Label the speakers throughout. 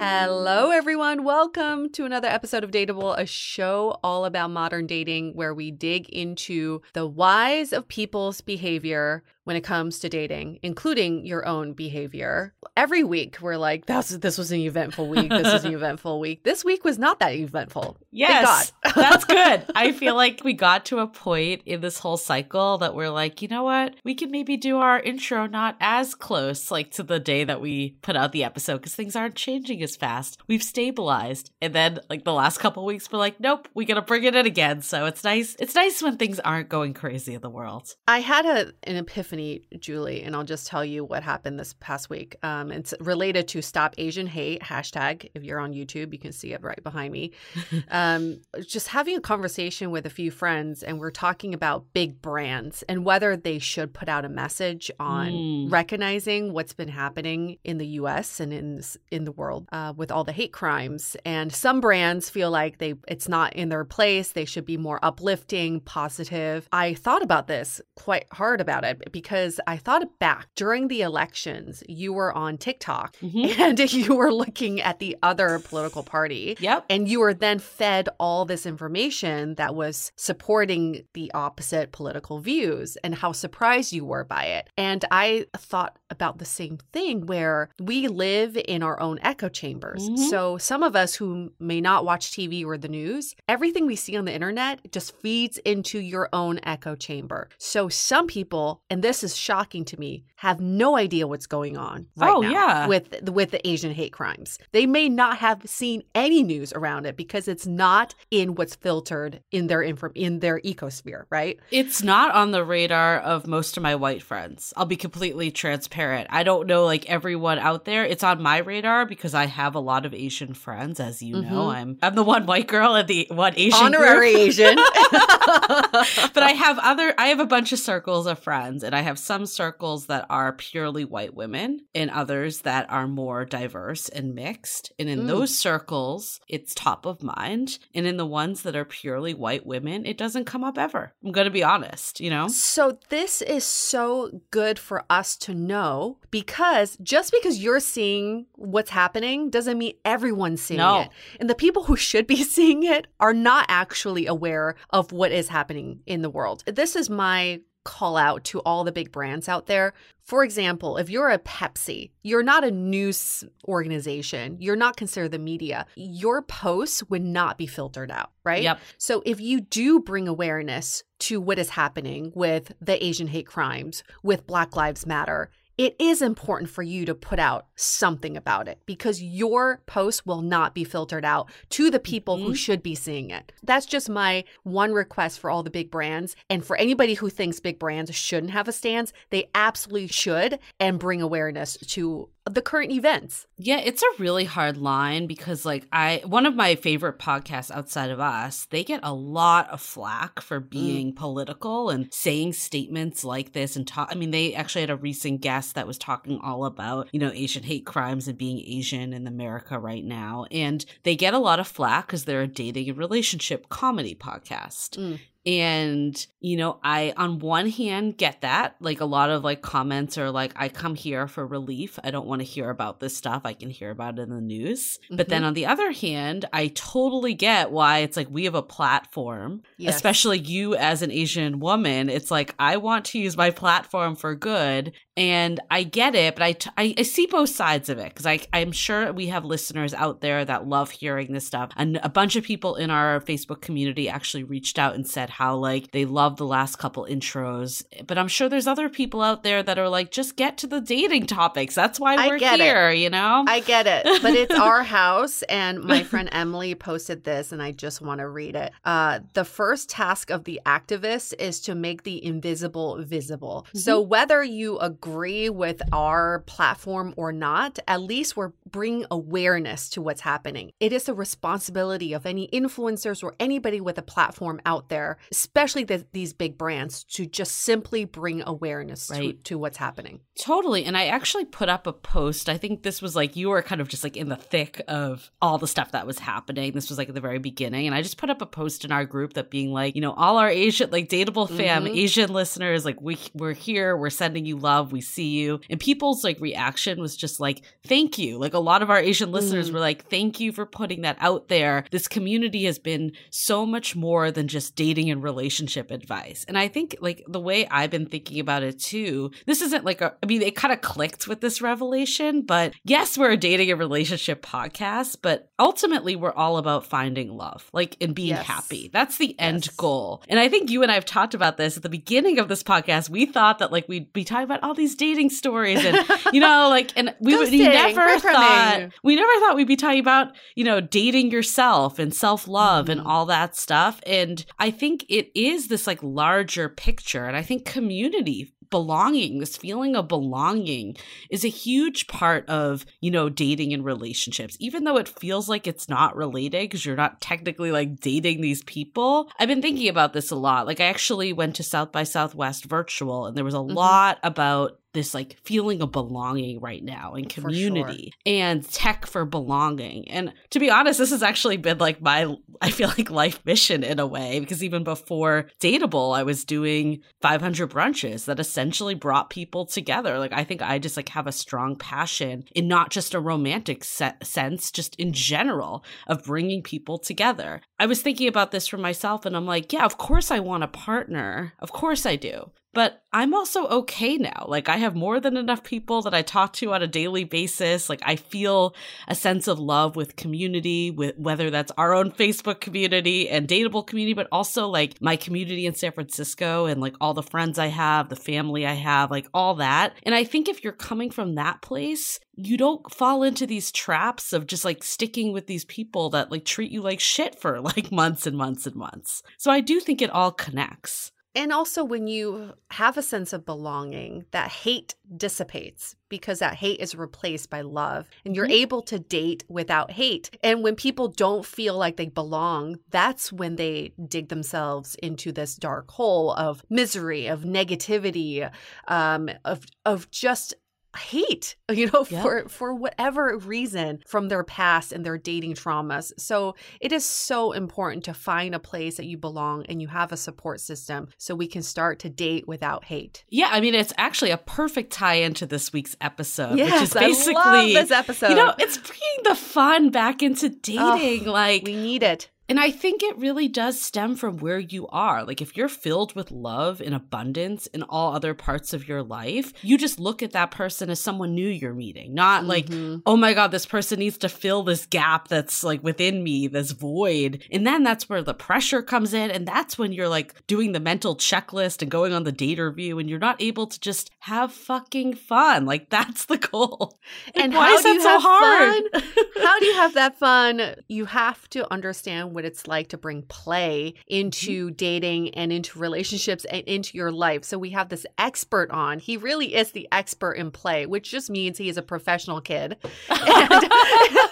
Speaker 1: Hello, everyone. Welcome to another episode of Dateable, a show all about modern dating where we dig into the whys of people's behavior when it comes to dating, including your own behavior. Every week, we're like, "This, this was an eventful week. This was an eventful week. This week was not that eventful."
Speaker 2: Yes, that's good. I feel like we got to a point in this whole cycle that we're like, you know what? We can maybe do our intro not as close, like to the day that we put out the episode, because things aren't changing as as fast. We've stabilized. And then like the last couple weeks we're like, nope, we gotta bring it in again. So it's nice. It's nice when things aren't going crazy in the world.
Speaker 1: I had a, an epiphany, Julie, and I'll just tell you what happened this past week. Um, it's related to Stop Asian Hate hashtag. If you're on YouTube, you can see it right behind me. um, just having a conversation with a few friends, and we're talking about big brands and whether they should put out a message on mm. recognizing what's been happening in the U.S. and in in the world uh, with all the hate crimes. And some brands feel like they it's not in their place. They should be more uplifting, positive. I thought about this quite hard about it because I thought back during the elections, you were on TikTok mm-hmm. and you were looking at the other political party.
Speaker 2: Yep.
Speaker 1: And you were then fed all this information that was supporting the opposite political views and how surprised you were by it. And I thought about the same thing where we live in our own echo chamber chambers. Mm-hmm. So, some of us who may not watch TV or the news, everything we see on the internet just feeds into your own echo chamber. So, some people, and this is shocking to me, have no idea what's going on right oh, now yeah. with with the Asian hate crimes. They may not have seen any news around it because it's not in what's filtered in their inform in their ecosphere, right?
Speaker 2: It's not on the radar of most of my white friends. I'll be completely transparent. I don't know like everyone out there. It's on my radar because I have a lot of Asian friends, as you mm-hmm. know. I'm I'm the one white girl at the one Asian honorary group. Asian. but I have other I have a bunch of circles of friends, and I have some circles that are purely white women, and others that are more diverse and mixed. And in mm. those circles, it's top of mind. And in the ones that are purely white women, it doesn't come up ever. I'm going to be honest, you know?
Speaker 1: So, this is so good for us to know because just because you're seeing what's happening doesn't mean everyone's seeing no. it. And the people who should be seeing it are not actually aware of what is happening in the world. This is my call out to all the big brands out there. For example, if you're a Pepsi, you're not a news organization, you're not considered the media, your posts would not be filtered out, right? Yep. So if you do bring awareness to what is happening with the Asian hate crimes, with Black Lives Matter, it is important for you to put out something about it because your post will not be filtered out to the people mm-hmm. who should be seeing it. That's just my one request for all the big brands. And for anybody who thinks big brands shouldn't have a stance, they absolutely should and bring awareness to the current events.
Speaker 2: Yeah, it's a really hard line because like I one of my favorite podcasts outside of us, they get a lot of flack for mm. being mm. political and saying statements like this and talk I mean they actually had a recent guest that was talking all about, you know, Asian hate crimes and being Asian in America right now and they get a lot of flack cuz they're a dating and relationship comedy podcast. Mm. And, you know, I, on one hand, get that. Like a lot of like comments are like, I come here for relief. I don't want to hear about this stuff. I can hear about it in the news. Mm-hmm. But then mm-hmm. on the other hand, I totally get why it's like we have a platform, yes. especially you as an Asian woman. It's like, I want to use my platform for good. And I get it, but I, t- I, I see both sides of it because I, I'm sure we have listeners out there that love hearing this stuff. And a bunch of people in our Facebook community actually reached out and said, said how like they love the last couple intros, but I'm sure there's other people out there that are like, just get to the dating topics. That's why we're here,
Speaker 1: it.
Speaker 2: you know?
Speaker 1: I get it. But it's our house. And my friend Emily posted this, and I just want to read it. Uh, the first task of the activist is to make the invisible visible. Mm-hmm. So whether you agree with our platform or not, at least we're bringing awareness to what's happening. It is the responsibility of any influencers or anybody with a platform out there especially the, these big brands, to just simply bring awareness right. to, to what's happening.
Speaker 2: Totally. And I actually put up a post. I think this was like you were kind of just like in the thick of all the stuff that was happening. This was like at the very beginning. And I just put up a post in our group that being like, you know, all our Asian, like dateable fam, mm-hmm. Asian listeners, like we, we're here, we're sending you love, we see you. And people's like reaction was just like, thank you. Like a lot of our Asian listeners mm. were like, thank you for putting that out there. This community has been so much more than just dating dating and relationship advice. And I think like the way I've been thinking about it too, this isn't like a, I mean, it kind of clicked with this revelation, but yes, we're a dating and relationship podcast, but ultimately we're all about finding love, like and being yes. happy. That's the end yes. goal. And I think you and I have talked about this at the beginning of this podcast. We thought that like we'd be talking about all these dating stories and, you know, like, and we, never thought, we never thought we'd be talking about, you know, dating yourself and self love mm-hmm. and all that stuff. And I think think it is this like larger picture. And I think community belonging this feeling of belonging is a huge part of you know dating and relationships even though it feels like it's not related because you're not technically like dating these people i've been thinking about this a lot like i actually went to south by southwest virtual and there was a mm-hmm. lot about this like feeling of belonging right now and community sure. and tech for belonging. And to be honest, this has actually been like my I feel like life mission in a way because even before Dateable, I was doing 500 brunches that essentially brought people together. Like I think I just like have a strong passion in not just a romantic se- sense, just in general of bringing people together. I was thinking about this for myself and I'm like, yeah, of course I want a partner. Of course I do. But I'm also okay now. Like, I have more than enough people that I talk to on a daily basis. Like, I feel a sense of love with community, with whether that's our own Facebook community and dateable community, but also like my community in San Francisco and like all the friends I have, the family I have, like all that. And I think if you're coming from that place, you don't fall into these traps of just like sticking with these people that like treat you like shit for like months and months and months. So I do think it all connects.
Speaker 1: And also, when you have a sense of belonging, that hate dissipates because that hate is replaced by love. And you're mm-hmm. able to date without hate. And when people don't feel like they belong, that's when they dig themselves into this dark hole of misery, of negativity, um, of, of just hate, you know, yep. for for whatever reason from their past and their dating traumas. So it is so important to find a place that you belong and you have a support system so we can start to date without hate.
Speaker 2: Yeah, I mean it's actually a perfect tie into this week's episode, yes, which is basically this episode. You know, it's bringing the fun back into dating. Oh, like
Speaker 1: we need it.
Speaker 2: And I think it really does stem from where you are. Like, if you're filled with love and abundance in all other parts of your life, you just look at that person as someone new you're meeting, not like, mm-hmm. oh my God, this person needs to fill this gap that's like within me, this void. And then that's where the pressure comes in. And that's when you're like doing the mental checklist and going on the date review, and you're not able to just have fucking fun. Like, that's the goal.
Speaker 1: And, and why is that so hard? how do you have that fun? You have to understand what it's like to bring play mm-hmm. into dating and into relationships and into your life. So we have this expert on. He really is the expert in play, which just means he is a professional kid. And,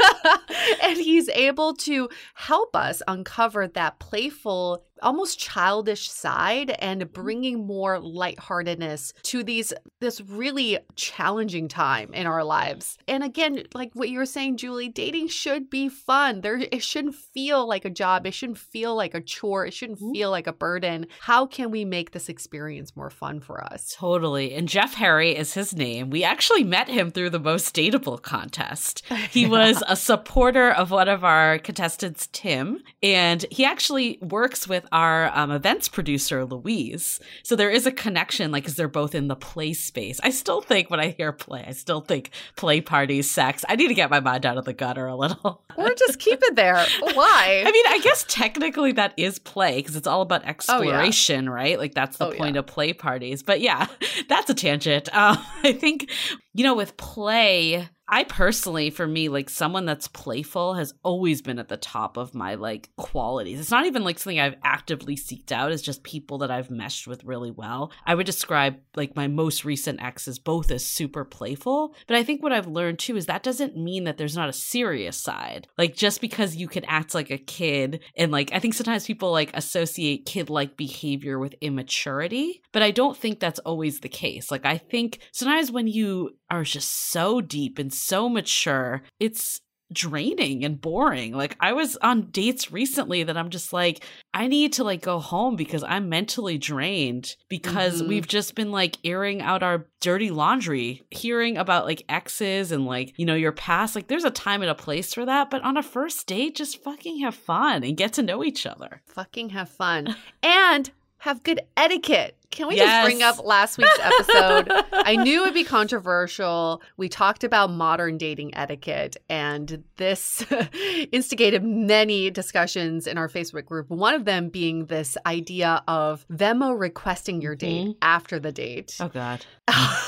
Speaker 1: and he's able to help us uncover that playful almost childish side and mm-hmm. bringing more lightheartedness to these this really challenging time in our lives. And again, like what you were saying, Julie, dating should be fun. There it shouldn't feel like a job. It shouldn't feel like a chore. It shouldn't mm-hmm. feel like a burden. How can we make this experience more fun for us?
Speaker 2: Totally. And Jeff Harry is his name. We actually met him through the most dateable contest. He was a supporter of one of our contestants, Tim, and he actually works with with our um, events producer Louise. So there is a connection, like, because they're both in the play space. I still think when I hear play, I still think play parties, sex. I need to get my mind out of the gutter a little,
Speaker 1: or just keep it there. Why?
Speaker 2: I mean, I guess technically that is play because it's all about exploration, oh, yeah. right? Like that's the oh, point yeah. of play parties. But yeah, that's a tangent. Um, I think you know with play I personally, for me, like someone that's playful has always been at the top of my like qualities. It's not even like something I've actively seeked out, it's just people that I've meshed with really well. I would describe like my most recent exes both as super playful. But I think what I've learned too is that doesn't mean that there's not a serious side. Like just because you can act like a kid and like I think sometimes people like associate kid like behavior with immaturity, but I don't think that's always the case. Like I think sometimes when you are just so deep and so mature. It's draining and boring. Like I was on dates recently that I'm just like I need to like go home because I'm mentally drained because mm-hmm. we've just been like airing out our dirty laundry, hearing about like exes and like, you know, your past. Like there's a time and a place for that, but on a first date just fucking have fun and get to know each other.
Speaker 1: Fucking have fun. and have good etiquette. Can we yes. just bring up last week's episode? I knew it would be controversial. We talked about modern dating etiquette, and this instigated many discussions in our Facebook group. One of them being this idea of Venmo requesting your mm-hmm. date mm-hmm. after the date.
Speaker 2: Oh, God.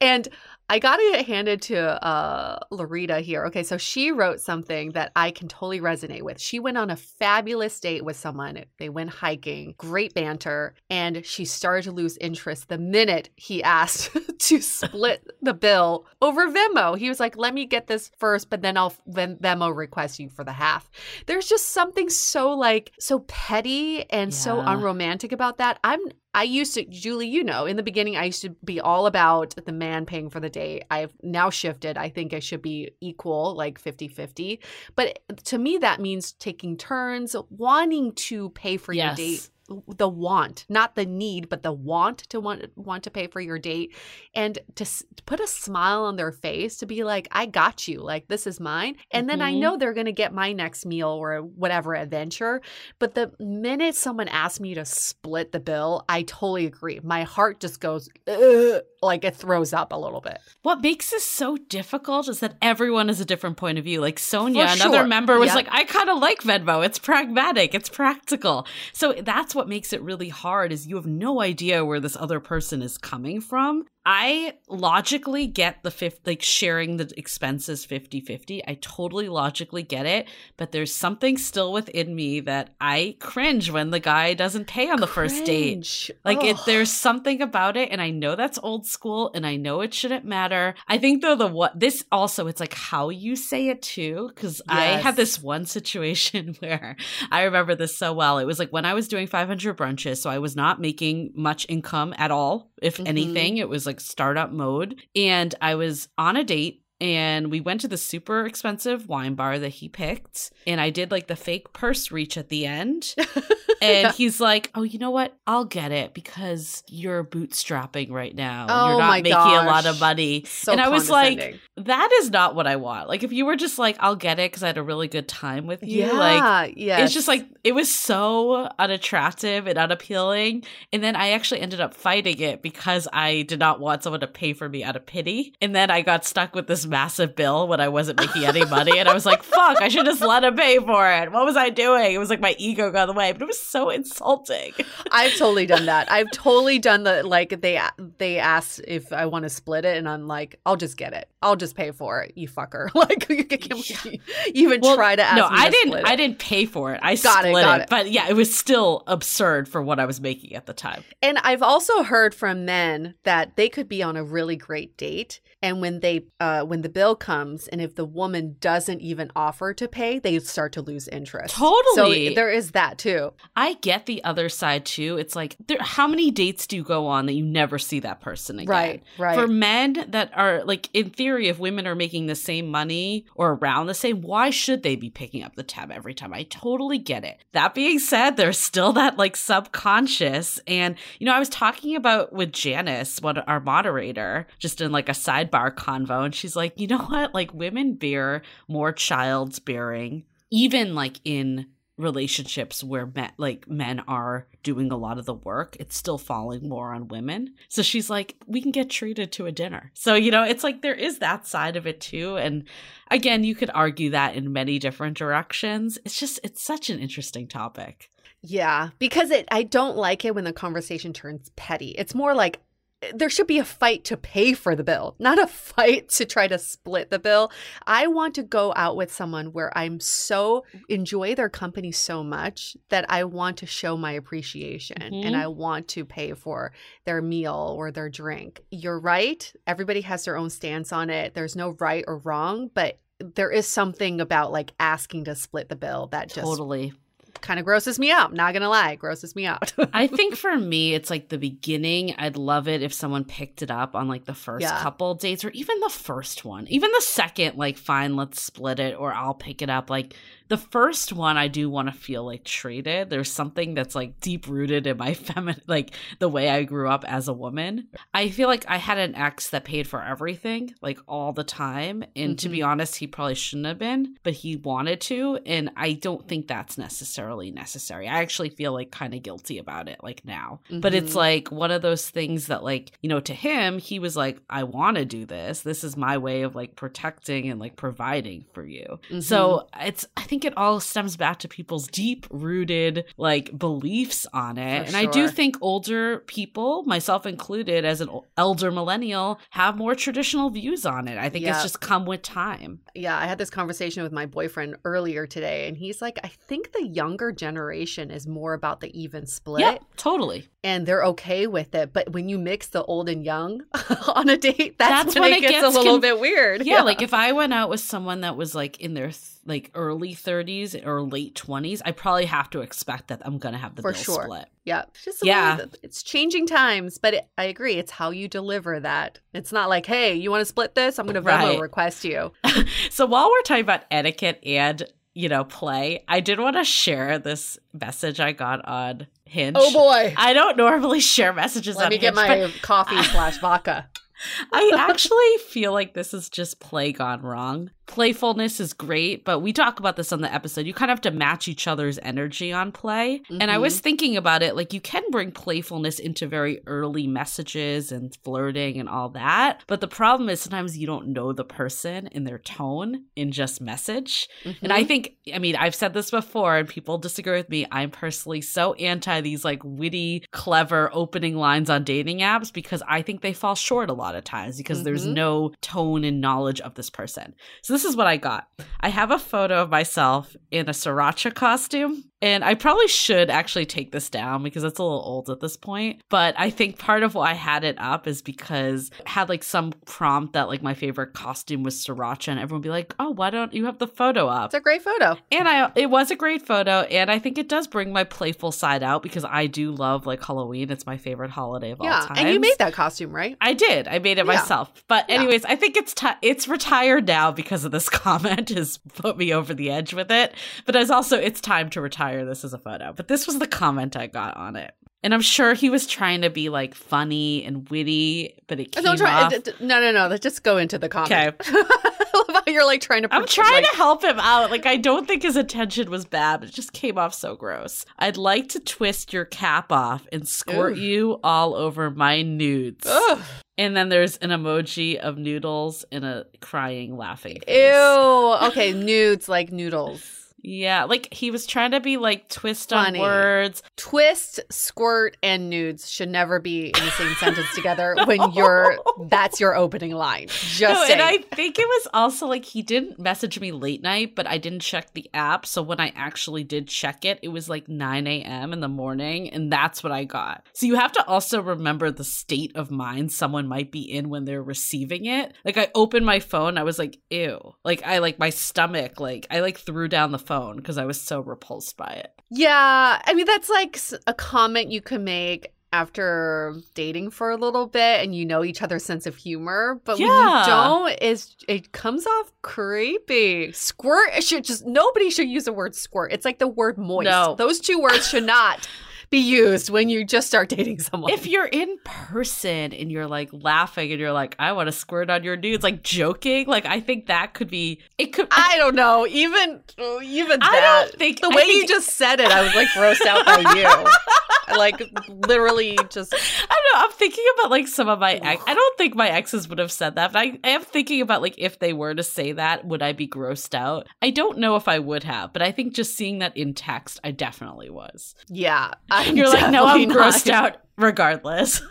Speaker 1: and I got it handed to uh, Larita here. Okay, so she wrote something that I can totally resonate with. She went on a fabulous date with someone. They went hiking, great banter, and she started to lose interest the minute he asked to split the bill over Venmo. He was like, "Let me get this first, but then I'll Ven- Venmo request you for the half." There's just something so like so petty and yeah. so unromantic about that. I'm I used to, Julie, you know, in the beginning, I used to be all about the man paying for the date. I've now shifted. I think I should be equal, like 50 50. But to me, that means taking turns, wanting to pay for yes. your date the want, not the need, but the want to want want to pay for your date and to, to put a smile on their face to be like, I got you, like this is mine. And mm-hmm. then I mm-hmm. know they're going to get my next meal or whatever adventure. But the minute someone asks me to split the bill, I totally agree. My heart just goes, Ugh like it throws up a little bit.
Speaker 2: What makes this so difficult is that everyone has a different point of view. Like Sonia, sure. another member, was yep. like, I kind of like Venmo. It's pragmatic, it's practical. So that's what makes it really hard is you have no idea where this other person is coming from. I logically get the fifth, like sharing the expenses 50 50. I totally logically get it, but there's something still within me that I cringe when the guy doesn't pay on the cringe. first date. Like, if it, there's something about it, and I know that's old school, and I know it shouldn't matter. I think, though, the what this also, it's like how you say it too, because yes. I had this one situation where I remember this so well. It was like when I was doing 500 brunches, so I was not making much income at all, if mm-hmm. anything. It was like, like startup mode. And I was on a date and we went to the super expensive wine bar that he picked and i did like the fake purse reach at the end and he's like oh you know what i'll get it because you're bootstrapping right now oh you're not making gosh. a lot of money so and i was like that is not what i want like if you were just like i'll get it because i had a really good time with you yeah, like yeah it's just like it was so unattractive and unappealing and then i actually ended up fighting it because i did not want someone to pay for me out of pity and then i got stuck with this massive bill when I wasn't making any money. And I was like, fuck, I should just let him pay for it. What was I doing? It was like my ego got in the way, but it was so insulting.
Speaker 1: I've totally done that. I've totally done the like they they asked if I want to split it, and I'm like, I'll just get it. I'll just pay for it. You fucker. Like you, you even well, try to ask. No, I
Speaker 2: didn't. I didn't pay for it. I got split it, got it. it. But yeah, it was still absurd for what I was making at the time.
Speaker 1: And I've also heard from men that they could be on a really great date and when they uh, when the bill comes and if the woman doesn't even offer to pay they start to lose interest totally so there is that too
Speaker 2: i get the other side too it's like there, how many dates do you go on that you never see that person again right right for men that are like in theory if women are making the same money or around the same why should they be picking up the tab every time i totally get it that being said there's still that like subconscious and you know i was talking about with janice what our moderator just in like a side bar convo and she's like, you know what? Like women bear more child's bearing, even like in relationships where men, like men are doing a lot of the work it's still falling more on women so she's like we can get treated to a dinner so you know it's like there is that side of it too and again you could argue that in many different directions it's just it's such an interesting topic
Speaker 1: yeah because it i don't like it when the conversation turns petty it's more like there should be a fight to pay for the bill, not a fight to try to split the bill. I want to go out with someone where I'm so enjoy their company so much that I want to show my appreciation mm-hmm. and I want to pay for their meal or their drink. You're right. Everybody has their own stance on it. There's no right or wrong, but there is something about like asking to split the bill that just totally kind of grosses me out. Not gonna lie, grosses me out.
Speaker 2: I think for me, it's like the beginning. I'd love it if someone picked it up on like the first yeah. couple dates or even the first one, even the second. Like, fine, let's split it, or I'll pick it up. Like, the first one, I do want to feel like treated. There's something that's like deep rooted in my feminine, like the way I grew up as a woman. I feel like I had an ex that paid for everything, like all the time. And mm-hmm. to be mm-hmm. honest, he probably shouldn't have been, but he wanted to. And I don't think that's necessarily necessary. I actually feel like kind of guilty about it, like now. Mm-hmm. But it's mm-hmm. like one of those things that, like, you know, to him, he was like, I want to do this. This is my way of like protecting and like providing for you. Mm-hmm. So it's, I think think it all stems back to people's deep rooted like beliefs on it. For and sure. I do think older people, myself included, as an elder millennial, have more traditional views on it. I think yeah. it's just come with time.
Speaker 1: Yeah, I had this conversation with my boyfriend earlier today, and he's like, I think the younger generation is more about the even split. Yeah,
Speaker 2: totally
Speaker 1: and they're okay with it. But when you mix the old and young on a date, that's, that's when, when, it gets, gets a little bit weird.
Speaker 2: Yeah, yeah, like if I went out with someone that was like in their th- like early 30s or late 20s, I probably have to expect that I'm gonna have the for bill sure. split.
Speaker 1: Yeah, just yeah, way, it's changing times, but it, I agree, it's how you deliver that. It's not like, hey, you want to split this? I'm gonna request you.
Speaker 2: so while we're talking about etiquette and you know, play. I did want to share this message I got on Hinge.
Speaker 1: Oh boy.
Speaker 2: I don't normally share messages Let on Hinge. Let me get
Speaker 1: my coffee slash vodka.
Speaker 2: I actually feel like this is just play gone wrong playfulness is great, but we talk about this on the episode. You kind of have to match each other's energy on play. Mm-hmm. And I was mm-hmm. thinking about it like you can bring playfulness into very early messages and flirting and all that. But the problem is sometimes you don't know the person in their tone in just message. Mm-hmm. And I mm-hmm. think, I mean, I've said this before and people disagree with me. I'm personally so anti these like witty, clever opening lines on dating apps because I think they fall short a lot of times because mm-hmm. there's no tone and knowledge of this person. So this is what I got. I have a photo of myself in a sriracha costume and I probably should actually take this down because it's a little old at this point. But I think part of why I had it up is because I had like some prompt that like my favorite costume was sriracha, and everyone would be like, "Oh, why don't you have the photo up?"
Speaker 1: It's a great photo,
Speaker 2: and I it was a great photo, and I think it does bring my playful side out because I do love like Halloween. It's my favorite holiday of yeah, all time.
Speaker 1: And you made that costume, right?
Speaker 2: I did. I made it yeah. myself. But anyways, yeah. I think it's t- it's retired now because of this comment has put me over the edge with it. But as also it's time to retire entire this is a photo, but this was the comment I got on it. And I'm sure he was trying to be like funny and witty, but it uh, came try- uh, off.
Speaker 1: No, no, no. Let's just go into the comment. Okay. You're like trying to.
Speaker 2: Pretend, I'm trying like- to help him out. Like I don't think his attention was bad, but it just came off so gross. I'd like to twist your cap off and squirt Ooh. you all over my nudes. Ugh. And then there's an emoji of noodles and a crying, laughing.
Speaker 1: Face. Ew. Okay, nudes like noodles.
Speaker 2: Yeah, like he was trying to be like twist Funny. on words.
Speaker 1: Twist, squirt, and nudes should never be in the same sentence together no. when you're that's your opening line. Just no,
Speaker 2: and I think it was also like he didn't message me late night, but I didn't check the app. So when I actually did check it, it was like 9 a.m. in the morning, and that's what I got. So you have to also remember the state of mind someone might be in when they're receiving it. Like I opened my phone, I was like, ew. Like I like my stomach, like I like threw down the phone phone because I was so repulsed by it.
Speaker 1: Yeah, I mean that's like a comment you can make after dating for a little bit and you know each other's sense of humor, but yeah. when you don't, it's, it comes off creepy. Squirt should just nobody should use the word squirt. It's like the word moist. No. Those two words should not be used when you just start dating someone.
Speaker 2: If you're in person and you're like laughing and you're like, I want to squirt on your dudes, like joking, like I think that could be
Speaker 1: it
Speaker 2: could
Speaker 1: I don't know. Even even I that, don't think the way think, you just said it, I was like grossed out by you. like literally just I
Speaker 2: don't know. I'm thinking about like some of my ex I don't think my exes would have said that, but I, I am thinking about like if they were to say that, would I be grossed out? I don't know if I would have, but I think just seeing that in text, I definitely was.
Speaker 1: Yeah.
Speaker 2: You're like, no, I'm not. grossed out regardless.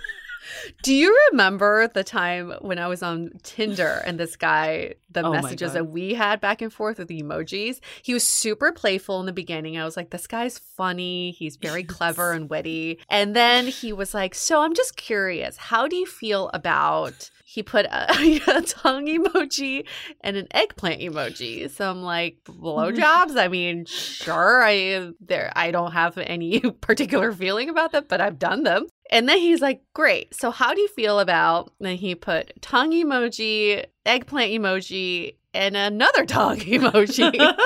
Speaker 1: Do you remember the time when I was on Tinder and this guy, the oh messages that we had back and forth with the emojis? He was super playful in the beginning. I was like, this guy's funny. He's very clever and witty. And then he was like, So I'm just curious, how do you feel about he put a, a, tongue emoji and an eggplant emoji. So I'm like, blowjobs. I mean, sure, I there. I don't have any particular feeling about them, but I've done them. And then he's like, great. So how do you feel about? And then he put tongue emoji, eggplant emoji, and another tongue emoji.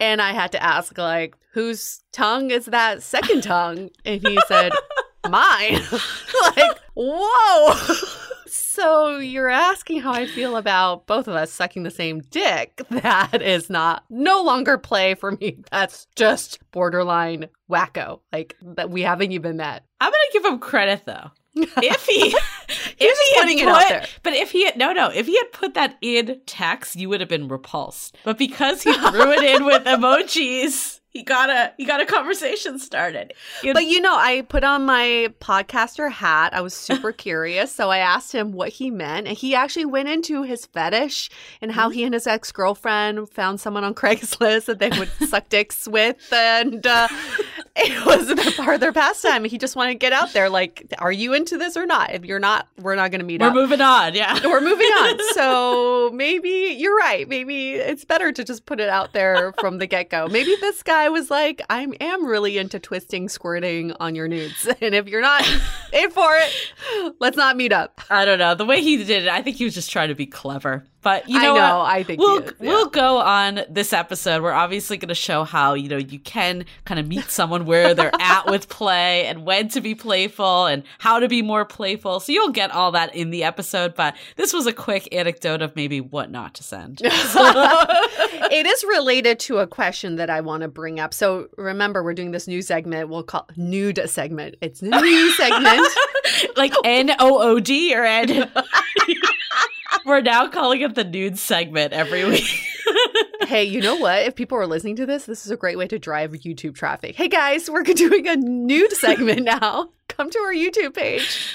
Speaker 1: and I had to ask, like, whose tongue is that second tongue? And he said, mine. like, whoa. So you're asking how I feel about both of us sucking the same dick. That is not no longer play for me. That's just borderline wacko. Like that we haven't even met.
Speaker 2: I'm gonna give him credit though. if he if he had put, But if he had, no no, if he had put that in text, you would have been repulsed. But because he threw it in with emojis you gotta you got a conversation started
Speaker 1: You'd- but you know i put on my podcaster hat i was super curious so i asked him what he meant and he actually went into his fetish and how he mm-hmm. and his ex-girlfriend found someone on craigslist that they would suck dicks with and uh, it was the part of their pastime he just wanted to get out there like are you into this or not if you're not we're not gonna meet
Speaker 2: we're up we're moving on yeah
Speaker 1: we're moving on so maybe you're right maybe it's better to just put it out there from the get-go maybe this guy I was like, I am really into twisting, squirting on your nudes. And if you're not in for it, let's not meet up.
Speaker 2: I don't know. The way he did it, I think he was just trying to be clever. But you know, I, know, I think we'll is, we'll go on this episode. We're obviously going to show how you know you can kind of meet someone where they're at with play and when to be playful and how to be more playful. So you'll get all that in the episode. But this was a quick anecdote of maybe what not to send.
Speaker 1: it is related to a question that I want to bring bring up. So remember, we're doing this new segment. We'll call nude segment. It's new segment,
Speaker 2: like N O O D or N. we're now calling it the nude segment every week.
Speaker 1: hey, you know what? If people are listening to this, this is a great way to drive YouTube traffic. Hey guys, we're doing a nude segment now. Come to our YouTube page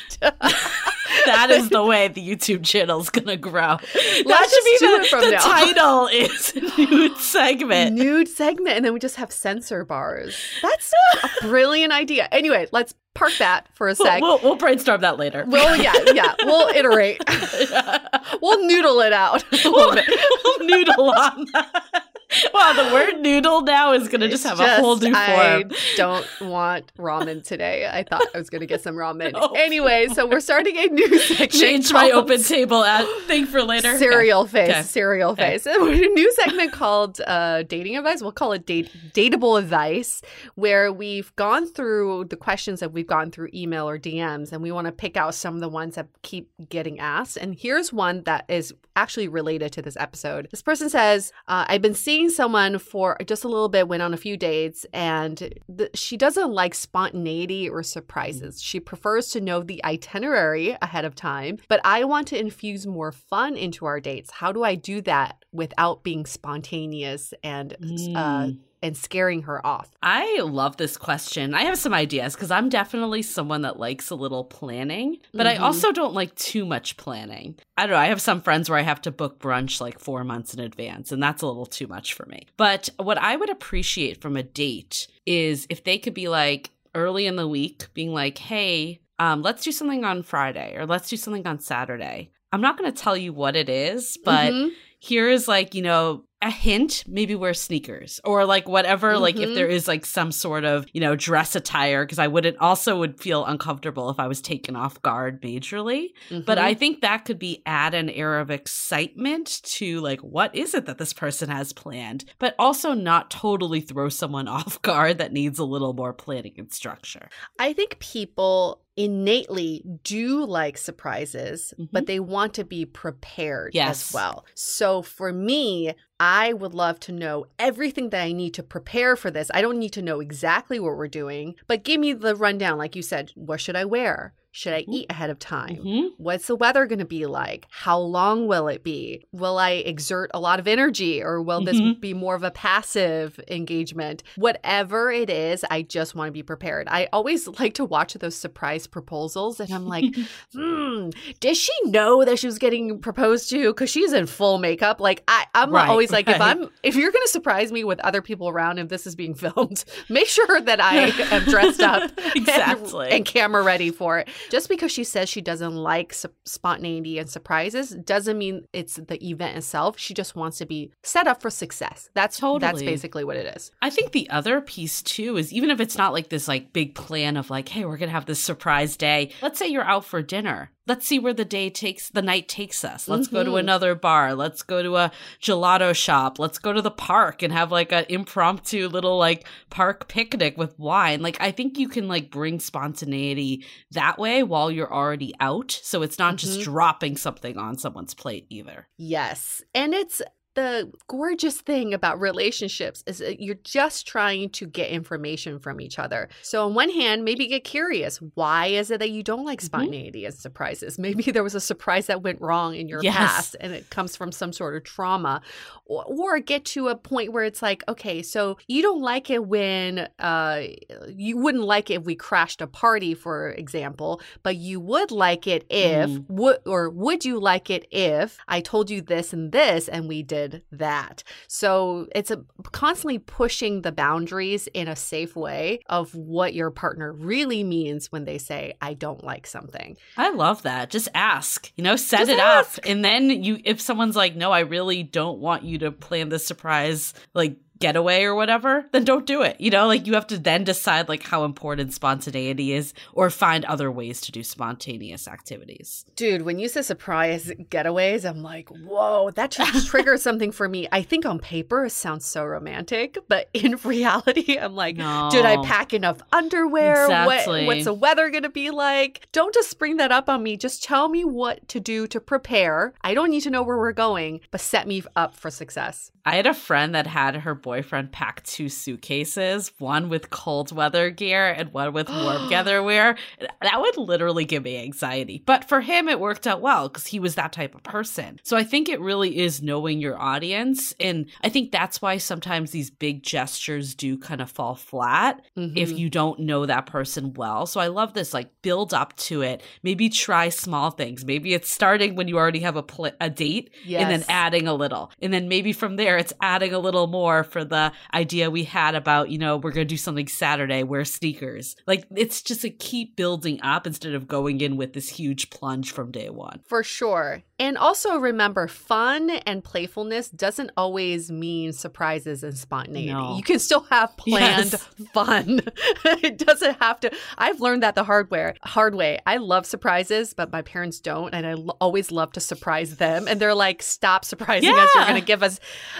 Speaker 2: that is the way the YouTube channel is gonna grow. that should be the, from the title is nude segment.
Speaker 1: Nude segment, and then we just have censor bars. That's a brilliant idea. Anyway, let's park that for a
Speaker 2: sec. We'll, we'll, we'll brainstorm that later.
Speaker 1: Well, yeah, yeah. We'll iterate. yeah. We'll noodle it out. We'll,
Speaker 2: we'll noodle on that. wow, the word noodle now is going to just have just, a whole new form.
Speaker 1: I don't want ramen today. I thought I was going to get some ramen. Anyway, so we're starting a new segment.
Speaker 2: Change my open table at thing for later.
Speaker 1: Cereal yeah. face, okay. cereal face. And a new segment called uh, dating advice. We'll call it date dateable advice, where we've gone through the questions that we've gotten through email or DMs, and we want to pick out some of the ones that keep getting asked. And here's one that is actually related to this episode. This person says, uh, "I've been seeing." seeing someone for just a little bit, went on a few dates, and the, she doesn't like spontaneity or surprises. She prefers to know the itinerary ahead of time, but I want to infuse more fun into our dates. How do I do that without being spontaneous and uh, mm. uh, and scaring her off?
Speaker 2: I love this question. I have some ideas because I'm definitely someone that likes a little planning, but mm-hmm. I also don't like too much planning. I don't know. I have some friends where I have to book brunch like four months in advance, and that's a little too much for me. But what I would appreciate from a date is if they could be like early in the week, being like, hey, um, let's do something on Friday or let's do something on Saturday. I'm not going to tell you what it is, but mm-hmm. here is like, you know, a hint, maybe wear sneakers or like whatever, mm-hmm. like if there mm-hmm. is like some sort of, you know, dress attire, because I wouldn't also would feel uncomfortable if I was taken off guard majorly. Mm-hmm. But I mm-hmm. think that could be add an air of excitement to like, what is it that this person has planned? But also not totally throw someone off guard that needs a little more planning and structure.
Speaker 1: I think people innately do like surprises, mm-hmm. but they want to be prepared yes. as well. So for me, I would love to know everything that I need to prepare for this. I don't need to know exactly what we're doing, but give me the rundown. Like you said, what should I wear? Should I mm-hmm. eat ahead of time? Mm-hmm. What's the weather going to be like? How long will it be? Will I exert a lot of energy or will mm-hmm. this be more of a passive engagement? Whatever it is, I just want to be prepared. I always like to watch those surprise proposals and I'm like, hmm, did she know that she was getting proposed to? Because she's in full makeup. Like, I, am right, always like, right. if I'm, if you're going to surprise me with other people around, if this is being filmed, make sure that I am dressed up exactly. and, and camera ready for it just because she says she doesn't like spontaneity and surprises doesn't mean it's the event itself. She just wants to be set up for success. That's totally. That's basically what it is.
Speaker 2: I think the other piece too is even if it's not like this like big plan of like, hey, we're gonna have this surprise day. Let's say you're out for dinner let's see where the day takes the night takes us let's mm-hmm. go to mm-hmm. another bar let's go to a gelato shop let's go to the park and have like an impromptu little like park picnic with wine like i think you can like bring spontaneity that way while you're already out so it's not mm-hmm. just dropping something on someone's plate either
Speaker 1: yes and it's the gorgeous thing about relationships is that you're just trying to get information from each other. So, on one hand, maybe get curious. Why is it that you don't like mm-hmm. spontaneity mm-hmm. and surprises? Maybe there was a surprise that went wrong in your yes. past and it comes from some sort of trauma. Or, or, get to a point where it's like, okay, so you don't like it when uh, you wouldn't like it if we crashed a party, for example, but you would like it if, mm. or would you like it if I told you this and this and we did did that. So it's a, constantly pushing the boundaries in a safe way of what your partner really means when they say, I don't like something.
Speaker 2: I love that. Just ask, you know, set Just it ask. up. And then you, if someone's like, no, I really don't want you to plan this surprise, like getaway or whatever, then don't do it. You know, like you have to then decide like how important spontaneity is or find other ways to do spontaneous activities.
Speaker 1: Dude, when you say surprise getaways, I'm like, whoa, that just triggers something for me. I think on paper it sounds so romantic, but in reality, I'm like, no. did I pack enough underwear? Exactly. What, what's the weather gonna be like? Don't just spring that up on me. Just tell me what to do to prepare. I don't need to know where we're going, but set me up for success.
Speaker 2: I had a friend that had her boy boyfriend packed two suitcases, one with cold weather gear and one with warm weather wear. That would literally give me anxiety. But for him, it worked out well because he was that type of person. So I think it really is knowing your audience. And I think that's why sometimes these big gestures do kind of fall flat mm-hmm. if you don't know that person well. So I love this like build up to it. Maybe try small things. Maybe it's starting when you already have a, pl- a date yes. and then adding a little. And then maybe from there, it's adding a little more for the idea we had about, you know, we're going to do something Saturday, wear sneakers. Like it's just a keep building up instead of going in with this huge plunge from day one.
Speaker 1: For sure. And also remember, fun and playfulness doesn't always mean surprises and spontaneity. No. You can still have planned yes. fun. it doesn't have to. I've learned that the hard way. Hard way. I love surprises, but my parents don't, and I l- always love to surprise them. And they're like, "Stop surprising yeah. us! You're going to give us,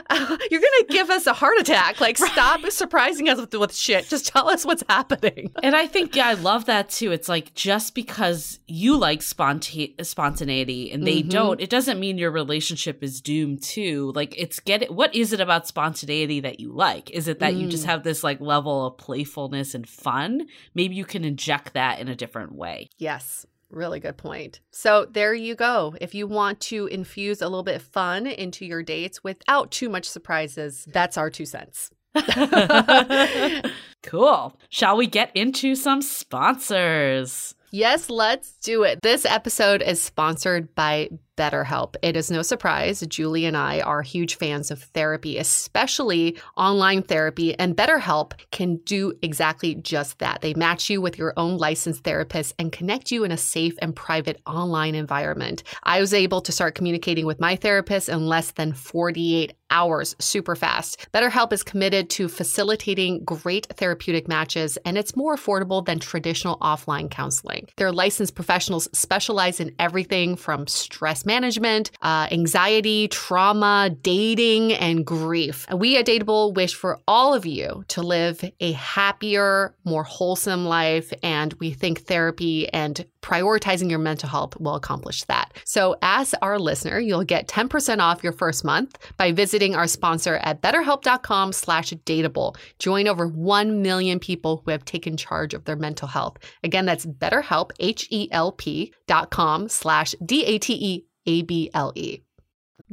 Speaker 1: uh, you're going to give us a heart attack. Like, right. stop surprising us with, with shit. Just tell us what's happening.
Speaker 2: And I think, yeah, I love that too. It's like just because you like sponta- spontaneity and they mm-hmm. don't, it doesn't mean your relationship is doomed too. Like, it's get it. What is it about spontaneity that you like? Is it that mm. you just mm. have this like level of playfulness and fun? Maybe you can inject that in a different way.
Speaker 1: Yes. Really good point. So there you go. If you want to infuse a little bit of fun into your dates without too much surprises, that's our two cents.
Speaker 2: cool. Shall we get into some sponsors?
Speaker 1: Yes, let's do it. This episode is sponsored by BetterHelp. It is no surprise, Julie and I are huge fans of therapy, especially online therapy, and BetterHelp can do exactly just that. They match you with your own licensed therapist and connect you in a safe and private online environment. I was able to start communicating with my therapist in less than 48 hours super fast. BetterHelp is committed to facilitating great therapeutic matches, and it's more affordable than traditional offline counseling. Their licensed professionals specialize in everything from stress management, uh, anxiety, trauma, dating, and grief. We at Dateable wish for all of you to live a happier, more wholesome life. And we think therapy and prioritizing your mental health will accomplish that. So, as our listener, you'll get 10% off your first month by visiting our sponsor at betterhelp.com slash dateable. Join over 1 million people who have taken charge of their mental health. Again, that's betterhelp, H-E-L-P dot com slash D-A-T-E a B L E.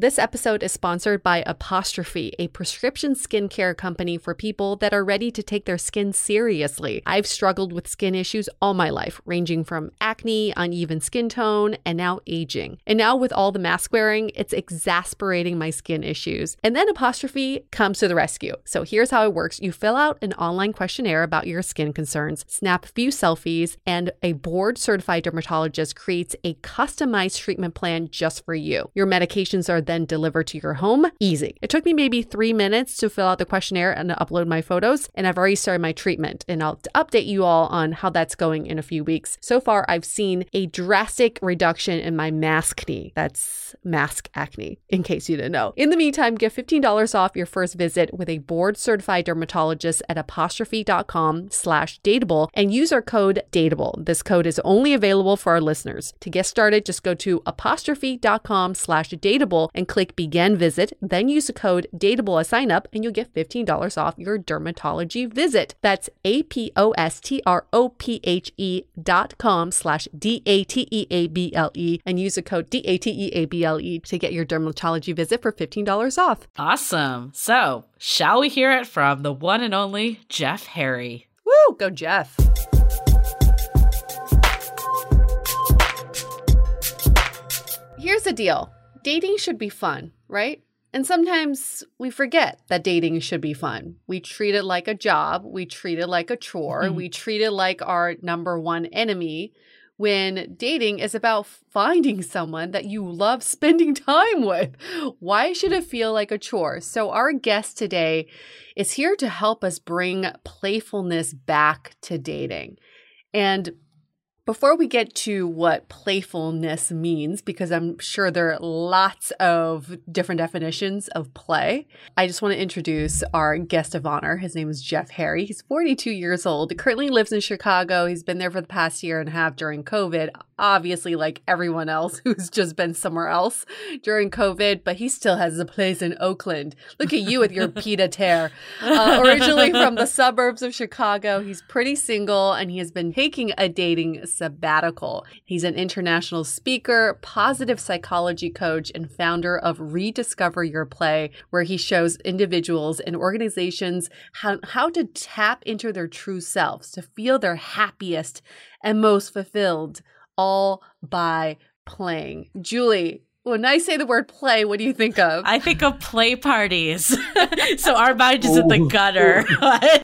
Speaker 1: This episode is sponsored by Apostrophe, a prescription skincare company for people that are ready to take their skin seriously. I've struggled with skin issues all my life, ranging from acne, uneven skin tone, and now aging. And now with all the mask wearing, it's exasperating my skin issues. And then Apostrophe comes to the rescue. So here's how it works. You fill out an online questionnaire about your skin concerns, snap a few selfies, and a board certified dermatologist creates a customized treatment plan just for you. Your medications are then deliver to your home. Easy. It took me maybe three minutes to fill out the questionnaire and upload my photos, and I've already started my treatment. And I'll update you all on how that's going in a few weeks. So far, I've seen a drastic reduction in my maskne. That's mask acne, in case you didn't know. In the meantime, get $15 off your first visit with a board certified dermatologist at apostrophe.com slash dateable and use our code dateable. This code is only available for our listeners. To get started, just go to apostrophe.com slash dateable and click begin visit. Then use the code DATEABLE at sign up and you'll get $15 off your dermatology visit. That's A-P-O-S-T-R-O-P-H-E dot com slash D-A-T-E-A-B-L-E and use the code D-A-T-E-A-B-L-E to get your dermatology visit for $15 off.
Speaker 2: Awesome. So shall we hear it from the one and only Jeff Harry?
Speaker 1: Woo, go Jeff. Here's the deal dating should be fun, right? And sometimes we forget that dating should be fun. We treat it like a job, we treat it like a chore, mm-hmm. we treat it like our number one enemy when dating is about finding someone that you love spending time with. Why should it feel like a chore? So, our guest today is here to help us bring playfulness back to dating. And before we get to what playfulness means, because I'm sure there are lots of different definitions of play, I just want to introduce our guest of honor. His name is Jeff Harry. He's 42 years old, currently lives in Chicago. He's been there for the past year and a half during COVID, obviously like everyone else who's just been somewhere else during COVID, but he still has a place in Oakland. Look at you with your pied-à-terre. Uh, originally from the suburbs of Chicago, he's pretty single and he has been taking a dating sabbatical. He's an international speaker, positive psychology coach, and founder of Rediscover Your Play, where he shows individuals and organizations how, how to tap into their true selves, to feel their happiest and most fulfilled all by playing. Julie, when I say the word play, what do you think of?
Speaker 2: I think of play parties. so our mind is in the gutter.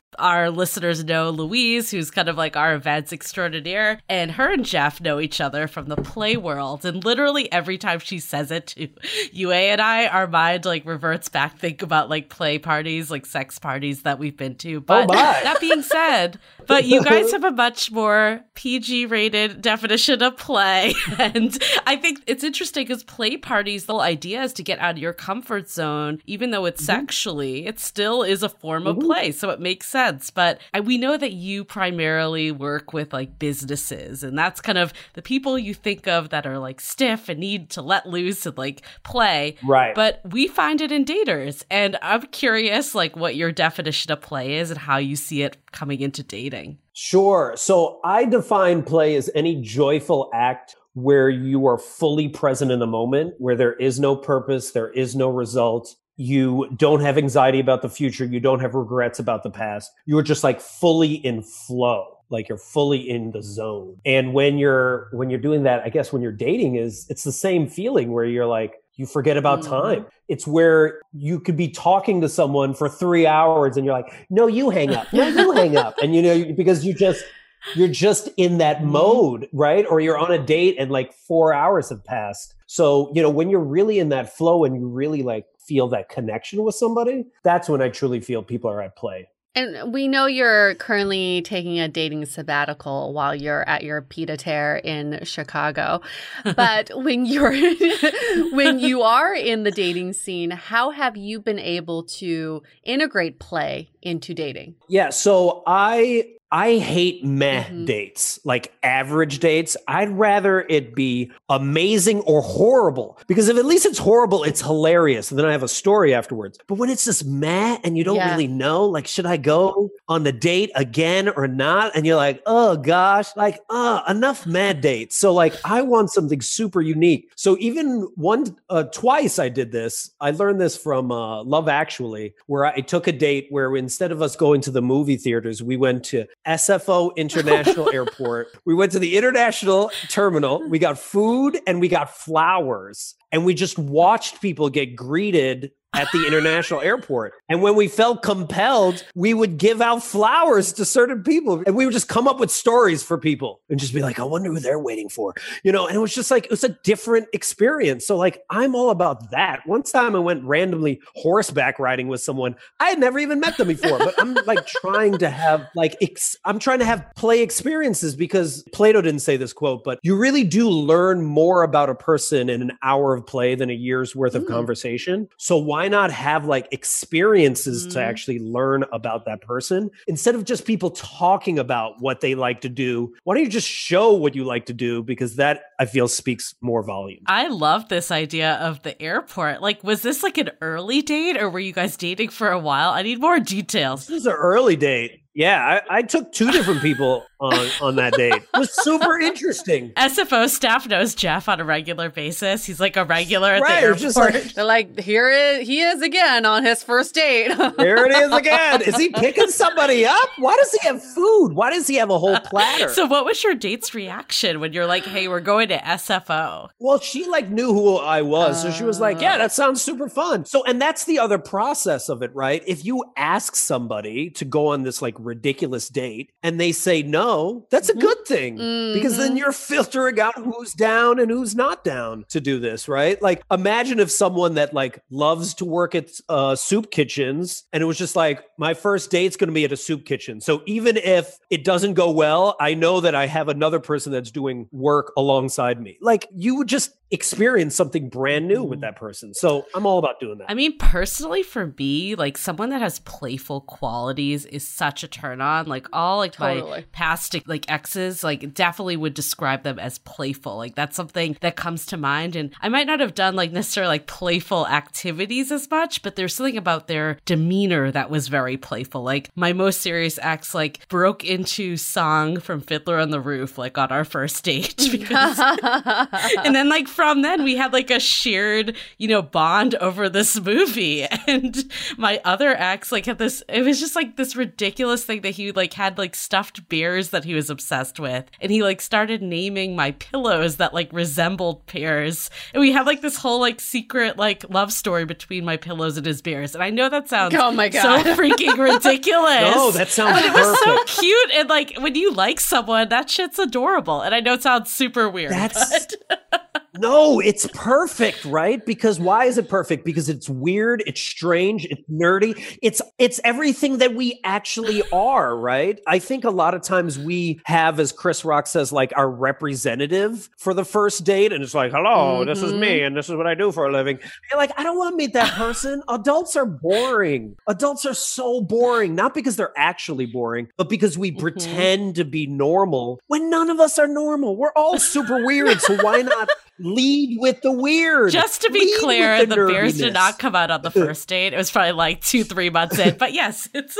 Speaker 2: Our listeners know Louise, who's kind of like our events extraordinaire, and her and Jeff know each other from the play world. And literally every time she says it to Yue and I, our mind like reverts back, think about like play parties, like sex parties that we've been to. Oh, but oh that being said, but you guys have a much more PG rated definition of play. And I think it's interesting because play parties, the whole idea is to get out of your comfort zone, even though it's mm-hmm. sexually, it still is a form of mm-hmm. play. So it makes sense sense. But I, we know that you primarily work with like businesses, and that's kind of the people you think of that are like stiff and need to let loose and like play.
Speaker 1: Right.
Speaker 2: But we find it in daters. And I'm curious, like, what your definition of play is and how you see it coming into dating.
Speaker 3: Sure. So I define play as any joyful act where you are fully present in the moment, where there is no purpose, there is no result, you don't have anxiety about the future you don't have regrets about the past you're just like fully in flow like you're fully in the zone and when you're when you're doing that i guess when you're dating is it's the same feeling where you're like you forget about mm-hmm. time it's where you could be talking to someone for three hours and you're like no you hang up no you hang up and you know because you just you're just in that mm-hmm. mode, right? Or you're on a date and like four hours have passed. So, you know, when you're really in that flow and you really like feel that connection with somebody, that's when I truly feel people are at play.
Speaker 1: And we know you're currently taking a dating sabbatical while you're at your pied-à-terre in Chicago. But when you're when you are in the dating scene, how have you been able to integrate play into dating?
Speaker 3: Yeah, so I I hate meh mm-hmm. dates, like average dates. I'd rather it be amazing or horrible because if at least it's horrible, it's hilarious. And then I have a story afterwards. But when it's just meh and you don't yeah. really know, like, should I go on the date again or not? And you're like, oh gosh, like, uh, enough meh dates. So, like, I want something super unique. So, even one, uh, twice I did this. I learned this from uh, Love Actually, where I took a date where instead of us going to the movie theaters, we went to SFO International Airport. We went to the international terminal. We got food and we got flowers. And we just watched people get greeted at the international airport. And when we felt compelled, we would give out flowers to certain people. And we would just come up with stories for people and just be like, I wonder who they're waiting for. You know, and it was just like, it was a different experience. So, like, I'm all about that. One time I went randomly horseback riding with someone. I had never even met them before, but I'm like trying to have, like, ex- I'm trying to have play experiences because Plato didn't say this quote, but you really do learn more about a person in an hour of play than a year's worth of hmm. conversation. So, why why not have like experiences mm to actually learn about that person instead of just people talking about what they like to do? Why don't you just show what you like to do? Because that I feel speaks more volume.
Speaker 2: I love this idea of the airport. Like, was this like an early date or were you guys dating for a while? I need more details.
Speaker 3: This is an early date. Yeah, I, I, took two different people on, on that date. It was super interesting.
Speaker 2: SFO staff knows Jeff on a regular basis. He's like a regular at right, the airport. Just
Speaker 1: like, They're like, here is, he is again on his first date. here
Speaker 3: it is again. Is he picking somebody up? Why does he have food? Why does he have a whole platter?
Speaker 2: So, what was your date's reaction when you're like, hey, we're going to SFO?
Speaker 3: Well, she like knew who I was, so she was like, yeah, oh. that sounds super fun. So, and that's the other process of it, right? If you ask somebody to go on this like ridiculous date and they say no, that's mm-hmm. a good thing mm-hmm. because then mm-hmm. you're filtering out who's down and who's not down to do this, right? Like imagine if someone that like loves to work at uh, soup kitchens and it was just like my first date's going to be at a soup kitchen. So even if it doesn't go well, I know that I have another person that's doing work alongside me. Like you would just experience something brand new with mm-hmm. that person. So I'm all about doing that. I
Speaker 2: mean, personally, for me, like someone that has playful qualities is such a turn on. Like all like totally. my past like exes, like definitely would describe them as playful. Like that's something that comes to mind. And I might not have done like necessarily like playful activities as much, but there's something about their demeanor that was very playful. Like my most serious ex like broke into song from Fiddler on the Roof like on our first date because and then like from then we had like a shared, you know, bond over this movie. And my other ex like had this it was just like this ridiculous this thing that he like had like stuffed bears that he was obsessed with. And he like started naming my pillows that like resembled bears. And we had like this whole like secret like love story between my pillows and his bears. And I know that sounds oh my God. so freaking ridiculous. no, that
Speaker 3: sounds but it was
Speaker 2: so cute. And like when you like someone, that shit's adorable. And I know it sounds super weird. That's
Speaker 3: but... No, it's perfect, right? Because why is it perfect? Because it's weird, it's strange, it's nerdy. It's it's everything that we actually are, right? I think a lot of times we have as Chris Rock says like our representative for the first date and it's like, "Hello, mm-hmm. this is me mm-hmm. and this is what I do for a living." You're like, "I don't want to meet that person. Adults are boring. Adults are so boring, not because they're actually boring, but because we mm-hmm. pretend to be normal when none of us are normal. We're all super weird, so why not lead with the weird.
Speaker 2: Just to be lead clear, the, the Bears did not come out on the first date. It was probably like two, three months in. But yes, it's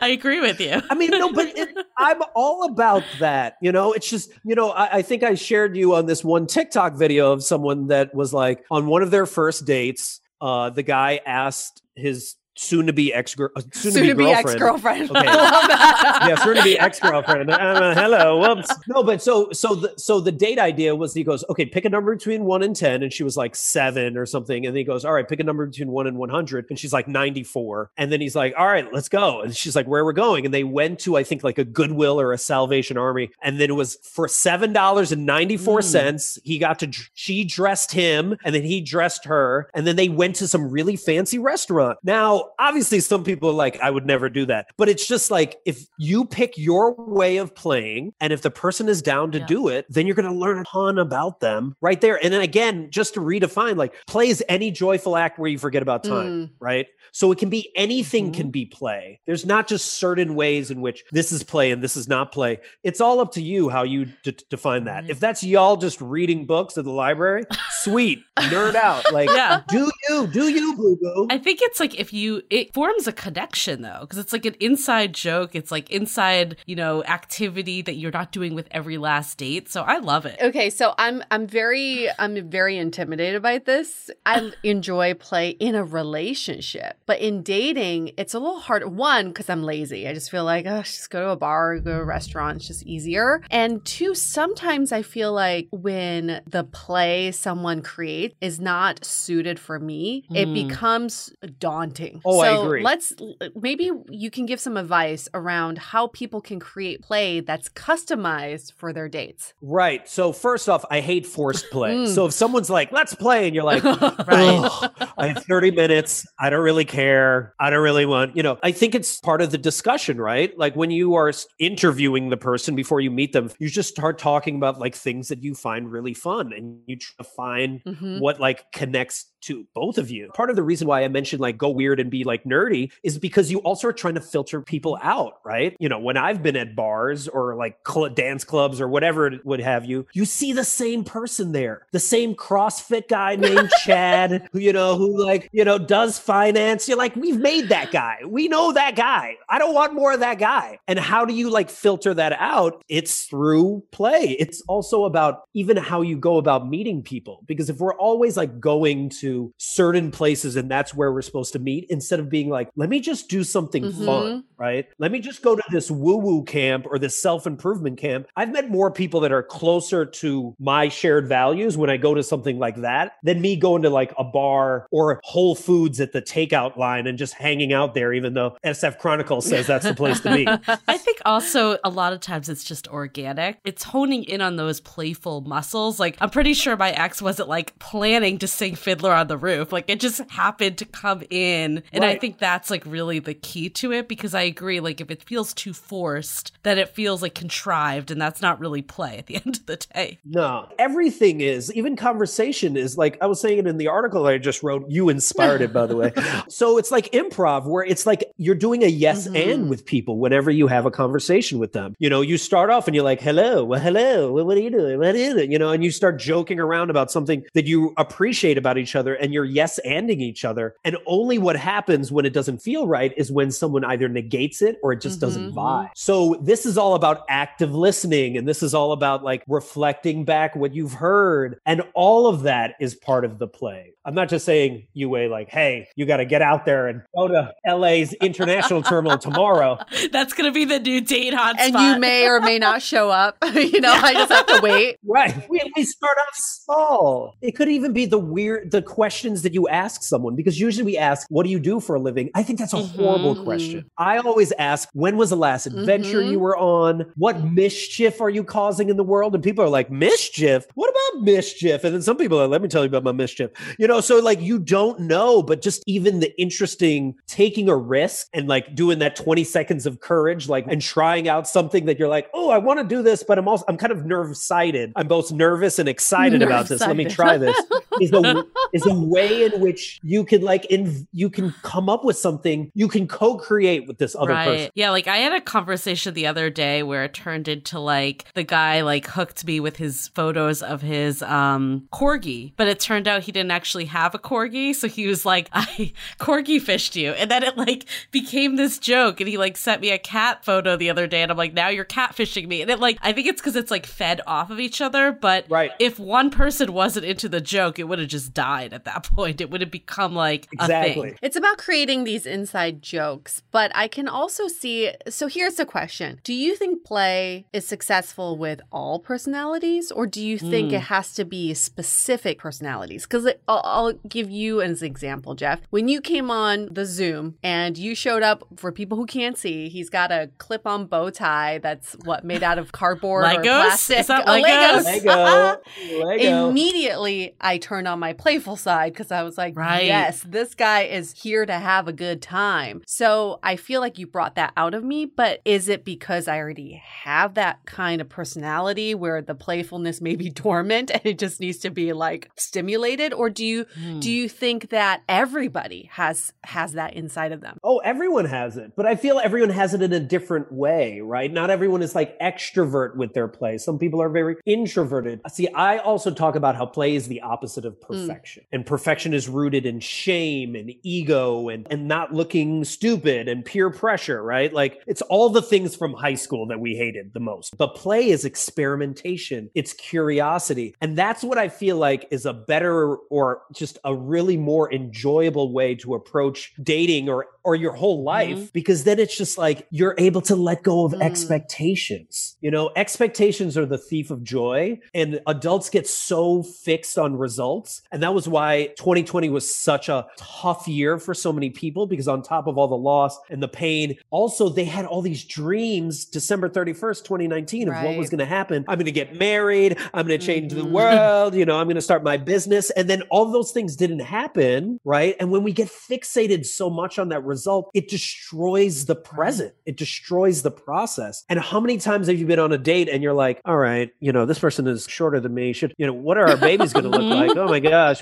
Speaker 2: I agree with you.
Speaker 3: I mean, no, but it, I'm all about that. You know, it's just you know, I, I think I shared you on this one TikTok video of someone that was like on one of their first dates. Uh, the guy asked his uh, soon to be ex girl, soon to be ex girlfriend. Okay. yeah, soon to be ex girlfriend. Uh, hello, whoops. No, but so so the so the date idea was he goes, okay, pick a number between one and ten, and she was like seven or something, and then he goes, all right, pick a number between one and one hundred, and she's like ninety four, and then he's like, all right, let's go, and she's like, where we're going, and they went to I think like a Goodwill or a Salvation Army, and then it was for seven dollars and ninety four hmm. cents. Mm. He got to she dressed him, and then he dressed her, and then they went to some really fancy restaurant. Now obviously some people like, I would never do that. But it's just like if you pick your way of playing and if the person is down to yeah. do it, then you're going to learn a ton about them right there. And then again, just to redefine, like play is any joyful act where you forget about time, mm. right? So it can be anything mm-hmm. can be play. There's not just certain ways in which this is play and this is not play. It's all up to you how you d- define that. Mm. If that's y'all just reading books at the library, sweet, nerd out. Like, yeah. do you, do you, boo boo.
Speaker 2: I think it's like if you it forms a connection though because it's like an inside joke it's like inside you know activity that you're not doing with every last date so i love it
Speaker 1: okay so i'm i'm very i'm very intimidated by this i enjoy play in a relationship but in dating it's a little hard one because i'm lazy i just feel like oh just go to a bar go to a restaurant it's just easier and two sometimes i feel like when the play someone creates is not suited for me mm. it becomes daunting Oh, so I agree. Let's maybe you can give some advice around how people can create play that's customized for their dates.
Speaker 3: Right. So first off, I hate forced play. mm. So if someone's like, "Let's play," and you're like, right. "I have 30 minutes. I don't really care. I don't really want." You know, I think it's part of the discussion, right? Like when you are interviewing the person before you meet them, you just start talking about like things that you find really fun, and you try to find mm-hmm. what like connects to both of you. Part of the reason why I mentioned like go weird and be like nerdy is because you also are trying to filter people out, right? You know, when I've been at bars or like cl- dance clubs or whatever it would have you, you see the same person there, the same CrossFit guy named Chad, who, you know, who like, you know, does finance. You're like, we've made that guy. We know that guy. I don't want more of that guy. And how do you like filter that out? It's through play. It's also about even how you go about meeting people because if we're always like going to to certain places and that's where we're supposed to meet instead of being like, let me just do something mm-hmm. fun, right? Let me just go to this woo woo camp or this self improvement camp. I've met more people that are closer to my shared values when I go to something like that than me going to like a bar or Whole Foods at the takeout line and just hanging out there, even though SF Chronicle says that's the place to be.
Speaker 2: I think also a lot of times it's just organic. It's honing in on those playful muscles. Like, I'm pretty sure my ex wasn't like planning to sing Fiddler on the roof. Like it just happened to come in. And right. I think that's like really the key to it because I agree. Like if it feels too forced, then it feels like contrived and that's not really play at the end of the day.
Speaker 3: No, everything is, even conversation is like I was saying it in the article I just wrote. You inspired it, by the way. so it's like improv where it's like you're doing a yes mm-hmm. and with people whenever you have a conversation with them. You know, you start off and you're like, hello, well, hello, well, what are you doing? What is it? You know, and you start joking around about something that you appreciate about each other other and you're yes anding each other. And only what happens when it doesn't feel right is when someone either negates it or it just mm-hmm. doesn't vibe. So this is all about active listening and this is all about like reflecting back what you've heard. And all of that is part of the play. I'm not just saying you, Yue like, hey, you got to get out there and go to LA's international terminal tomorrow.
Speaker 2: That's going to be the new date hotspot.
Speaker 1: And you may or may not show up. you know, I just have to wait.
Speaker 3: Right. We, we start off small. It could even be the weird, the questions that you ask someone because usually we ask, What do you do for a living? I think that's a mm-hmm. horrible question. I always ask, When was the last adventure mm-hmm. you were on? What mischief are you causing in the world? And people are like, Mischief? What about mischief? And then some people are, Let me tell you about my mischief. You know, so like you don't know, but just even the interesting taking a risk and like doing that 20 seconds of courage, like and trying out something that you're like, Oh, I want to do this, but I'm also, I'm kind of nerve sighted. I'm both nervous and excited nerve about this. Let me try this. Is is the way in which you can like in you can come up with something you can co-create with this other right. person.
Speaker 2: Yeah, like I had a conversation the other day where it turned into like the guy like hooked me with his photos of his um corgi, but it turned out he didn't actually have a corgi, so he was like, I corgi fished you. And then it like became this joke and he like sent me a cat photo the other day and I'm like, now you're catfishing me. And it like I think it's because it's like fed off of each other, but right. if one person wasn't into the joke, it would have just died at that point. It would have become like exactly.
Speaker 1: It's about creating these inside jokes, but I can also see. So here's the question Do you think play is successful with all personalities, or do you think mm. it has to be specific personalities? Because I'll, I'll give you an example, Jeff. When you came on the Zoom and you showed up for people who can't see, he's got a clip on bow tie that's what made out of cardboard Legos? or plastic. Is that Legos? Legos. Lego. Lego. Immediately, I turned on my playful side side because I was like, right. yes, this guy is here to have a good time. So I feel like you brought that out of me, but is it because I already have that kind of personality where the playfulness may be dormant and it just needs to be like stimulated? Or do you hmm. do you think that everybody has has that inside of them?
Speaker 3: Oh, everyone has it. But I feel everyone has it in a different way, right? Not everyone is like extrovert with their play. Some people are very introverted. See, I also talk about how play is the opposite of hmm. perfection, and perfection is rooted in shame and ego and and not looking stupid and peer pressure right like it's all the things from high school that we hated the most but play is experimentation it's curiosity and that's what i feel like is a better or just a really more enjoyable way to approach dating or or your whole mm-hmm. life mm-hmm. because then it's just like you're able to let go of mm. expectations. You know, expectations are the thief of joy and adults get so fixed on results and that was why why 2020 was such a tough year for so many people because on top of all the loss and the pain, also they had all these dreams December 31st, 2019 right. of what was going to happen. I'm going to get married. I'm going to change mm-hmm. the world. You know, I'm going to start my business. And then all those things didn't happen. Right. And when we get fixated so much on that result, it destroys the present. It destroys the process. And how many times have you been on a date and you're like, all right, you know, this person is shorter than me. Should, you know, what are our babies going to look like? Oh my gosh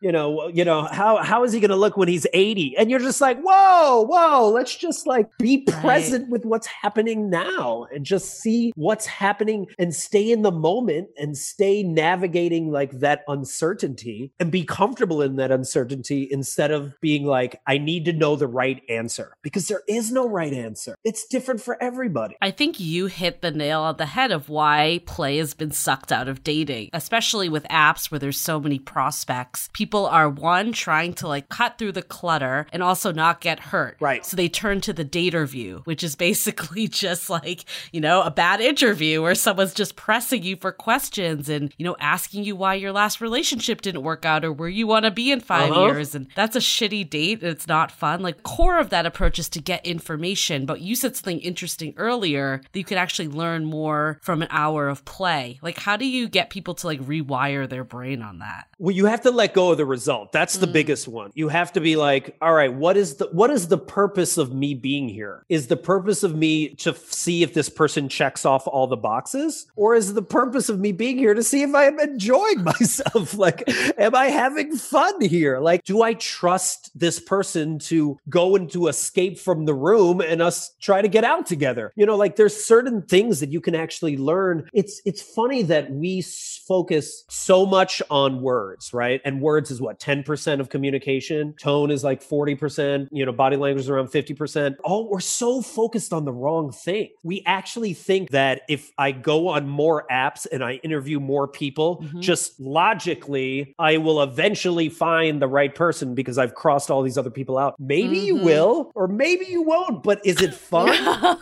Speaker 3: you know, you know, how how is he going to look when he's 80? And you're just like, "Whoa, whoa, let's just like be present right. with what's happening now and just see what's happening and stay in the moment and stay navigating like that uncertainty and be comfortable in that uncertainty instead of being like, "I need to know the right answer." Because there is no right answer. It's different for everybody.
Speaker 2: I think you hit the nail on the head of why play has been sucked out of dating, especially with apps where there's so many prospects people are one trying to like cut through the clutter and also not get hurt.
Speaker 3: Right.
Speaker 2: So they turn to the dater view, which is basically just like, you know, a bad interview where someone's just pressing you for questions and, you know, asking you why your last relationship didn't work out or where you want to be in 5 uh-huh. years. And that's a shitty date. It's not fun. Like core of that approach is to get information. But you said something interesting earlier that you could actually learn more from an hour of play. Like how do you get people to like rewire their brain on that?
Speaker 3: Well, you have to like let go of the result. That's the mm. biggest one. You have to be like, all right, what is the what is the purpose of me being here? Is the purpose of me to f- see if this person checks off all the boxes, or is the purpose of me being here to see if I am enjoying myself? like, am I having fun here? Like, do I trust this person to go and to escape from the room and us try to get out together? You know, like there's certain things that you can actually learn. It's it's funny that we focus so much on words, right? And and words is what 10% of communication tone is like 40% you know body language is around 50% oh we're so focused on the wrong thing we actually think that if i go on more apps and i interview more people mm-hmm. just logically i will eventually find the right person because i've crossed all these other people out maybe mm-hmm. you will or maybe you won't but is it fun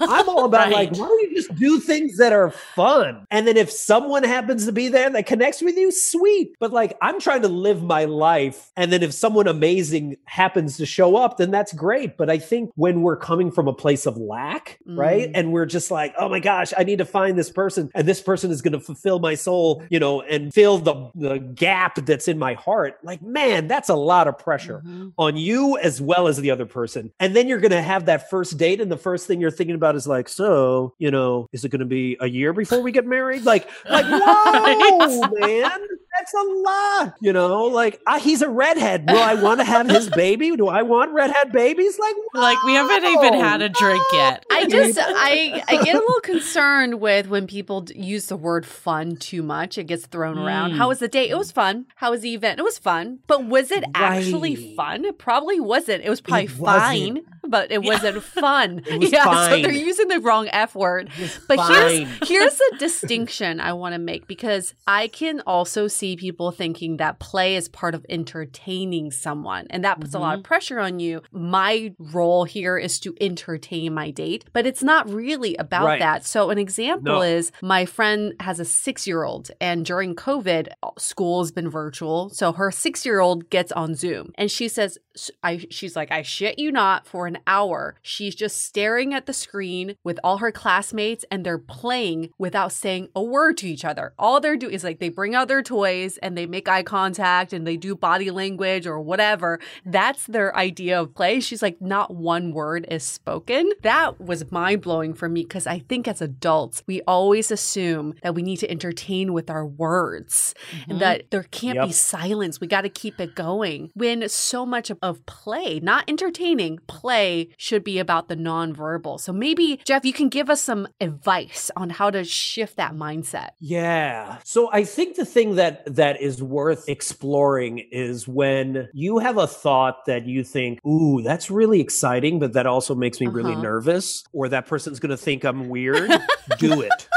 Speaker 3: i'm all about right. like why don't you just do things that are fun and then if someone happens to be there that connects with you sweet but like i'm trying to live my life. And then if someone amazing happens to show up, then that's great. But I think when we're coming from a place of lack, mm. right? And we're just like, oh my gosh, I need to find this person, and this person is going to fulfill my soul, you know, and fill the, the gap that's in my heart. Like, man, that's a lot of pressure mm-hmm. on you as well as the other person. And then you're going to have that first date, and the first thing you're thinking about is like, so, you know, is it going to be a year before we get married? Like, like, whoa, man that's a lot. You know, like I, he's a redhead. Do I want to have his baby? Do I want redhead babies? Like,
Speaker 2: like we haven't even had a drink yet.
Speaker 1: I just, I, I get a little concerned with when people use the word fun too much. It gets thrown mm. around. Hmm. How was the day? It was fun. How was the event? It was fun. But was it right. actually fun? It probably wasn't. It was probably it fine, but it wasn't fun. It was yeah, fine. so they're using the wrong F word. But fine. here's here's a distinction I want to make because I can also see see people thinking that play is part of entertaining someone, and that puts mm-hmm. a lot of mm-hmm. pressure on you. My role here is to entertain my date, but it's not really about right. that. So, an example no. is my friend has a six year old, and during COVID, school has been virtual. So, her six year old gets on Zoom and she says, I, she's like, I shit you not, for an hour, she's just staring at the screen with all her classmates and they're playing without saying a word to each other. All they're doing is like they bring out their toys and they make eye contact and they do body language or whatever. That's their idea of play. She's like, not one word is spoken. That was mind blowing for me because I think as adults, we always assume that we need to entertain with our words mm-hmm. and that there can't yep. be silence. We got to keep it going. When so much of play, not entertaining, play should be about the nonverbal. So maybe, Jeff, you can give us some advice on how to shift that mindset.
Speaker 3: Yeah. So I think the thing that that is worth exploring is when you have a thought that you think, ooh, that's really exciting, but that also makes me uh-huh. really nervous, or that person's going to think I'm weird. Do it.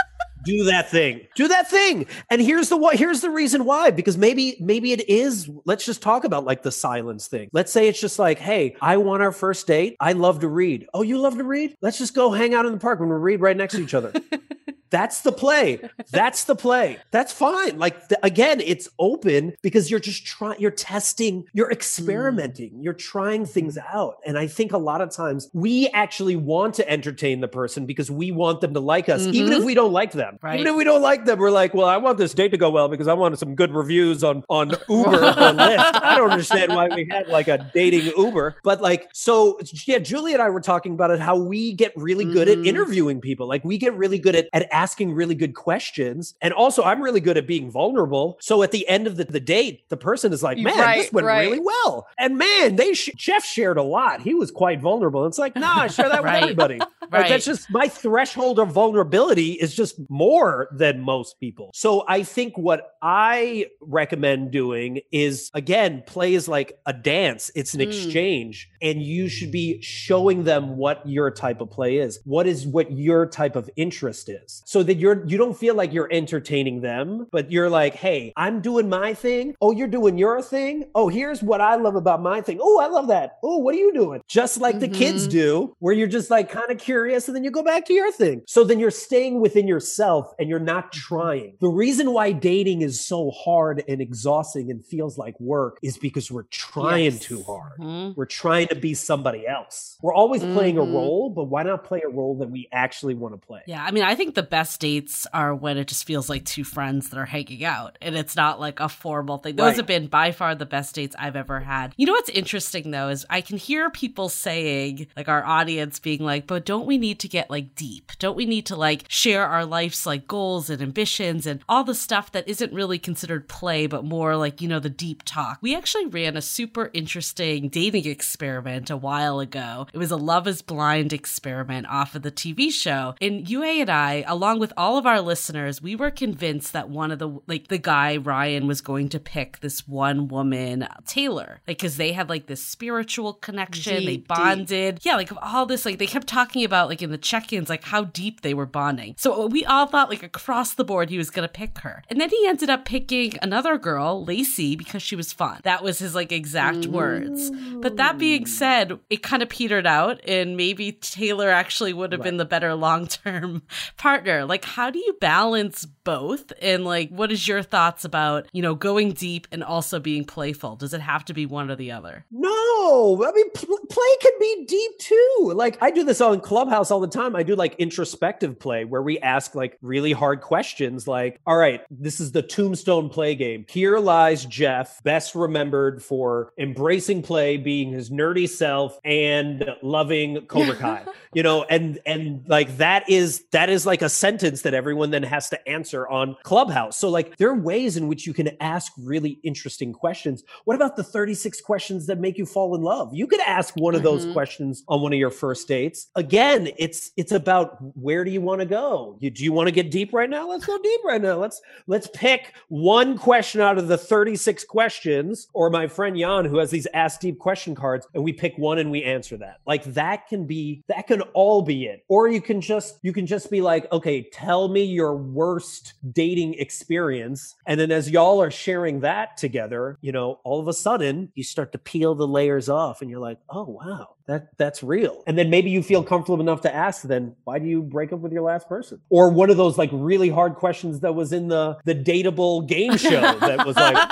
Speaker 3: do that thing do that thing and here's the what here's the reason why because maybe maybe it is let's just talk about like the silence thing let's say it's just like hey i want our first date i love to read oh you love to read let's just go hang out in the park and we read right next to each other That's the play. That's the play. That's fine. Like the, again, it's open because you're just trying, you're testing, you're experimenting, mm. you're trying things out. And I think a lot of times we actually want to entertain the person because we want them to like us, mm-hmm. even if mm-hmm. we don't like them. Right. Even if we don't like them, we're like, well, I want this date to go well because I wanted some good reviews on on Uber or Lyft. I don't understand why we had like a dating Uber, but like so yeah, Julie and I were talking about it how we get really good mm-hmm. at interviewing people. Like we get really good at at asking really good questions. And also, I'm really good at being vulnerable. So at the end of the, the date, the person is like, man, right, this went right. really well. And man, they sh- Jeff shared a lot. He was quite vulnerable. It's like, nah, I share that right. with everybody. Like, that's just my threshold of vulnerability is just more than most people. So I think what I recommend doing is again, play is like a dance, it's an mm. exchange, and you should be showing them what your type of play is, what is what your type of interest is so that you're you don't feel like you're entertaining them, but you're like, hey, I'm doing my thing. Oh, you're doing your thing. Oh, here's what I love about my thing. Oh, I love that. Oh, what are you doing? Just like mm-hmm. the kids mm-hmm. do, where you're just like kind of curious and then you go back to your thing. So then you're staying within yourself and you're not trying. The reason why dating is so hard and exhausting and feels like work is because we're trying yes. too hard. Mm-hmm. We're trying to be somebody else. We're always mm-hmm. playing a mm-hmm. role, but why not play a role that we actually want to play?
Speaker 2: Yeah. I mean, I think the best best dates are when it just feels like two friends that are hanging out and it's not like a formal thing. Those right. have been by far the best dates I've ever had. You know what's interesting though is I can hear people saying, like our audience being like, but don't we need to get like deep? Don't we need to like share our life's like goals and ambitions and all the stuff that isn't really considered play, but more like, you know, the deep talk? We actually ran a super interesting dating experiment a while ago. It was a love is blind experiment off of the TV show. And Yue and I, along along with all of our listeners, we were convinced that one of the like the guy Ryan was going to pick this one woman, Taylor, like because they had like this spiritual connection. Deep, they bonded, deep. yeah, like all this. Like they kept talking about like in the check-ins, like how deep they were bonding. So we all thought like across the board he was gonna pick her, and then he ended up picking another girl, Lacey, because she was fun. That was his like exact mm-hmm. words. But that being mm. said, it kind of petered out, and maybe Taylor actually would have right. been the better long-term partner there? Like, how do you balance both and like what is your thoughts about you know going deep and also being playful does it have to be one or the other
Speaker 3: no i mean pl- play can be deep too like i do this on clubhouse all the time i do like introspective play where we ask like really hard questions like all right this is the tombstone play game here lies jeff best remembered for embracing play being his nerdy self and loving cobra kai you know and and like that is that is like a sentence that everyone then has to answer on Clubhouse. So, like, there are ways in which you can ask really interesting questions. What about the 36 questions that make you fall in love? You could ask one of those mm-hmm. questions on one of your first dates. Again, it's it's about where do you want to go? You, do you want to get deep right now? Let's go deep right now. Let's let's pick one question out of the 36 questions, or my friend Jan who has these ask deep question cards, and we pick one and we answer that. Like that can be that can all be it. Or you can just you can just be like, okay, tell me your worst dating experience. And then as y'all are sharing that together, you know, all of a sudden you start to peel the layers off and you're like, oh, wow, that that's real. And then maybe you feel comfortable enough to ask then, why do you break up with your last person? Or one of those like really hard questions that was in the the dateable game show that was like,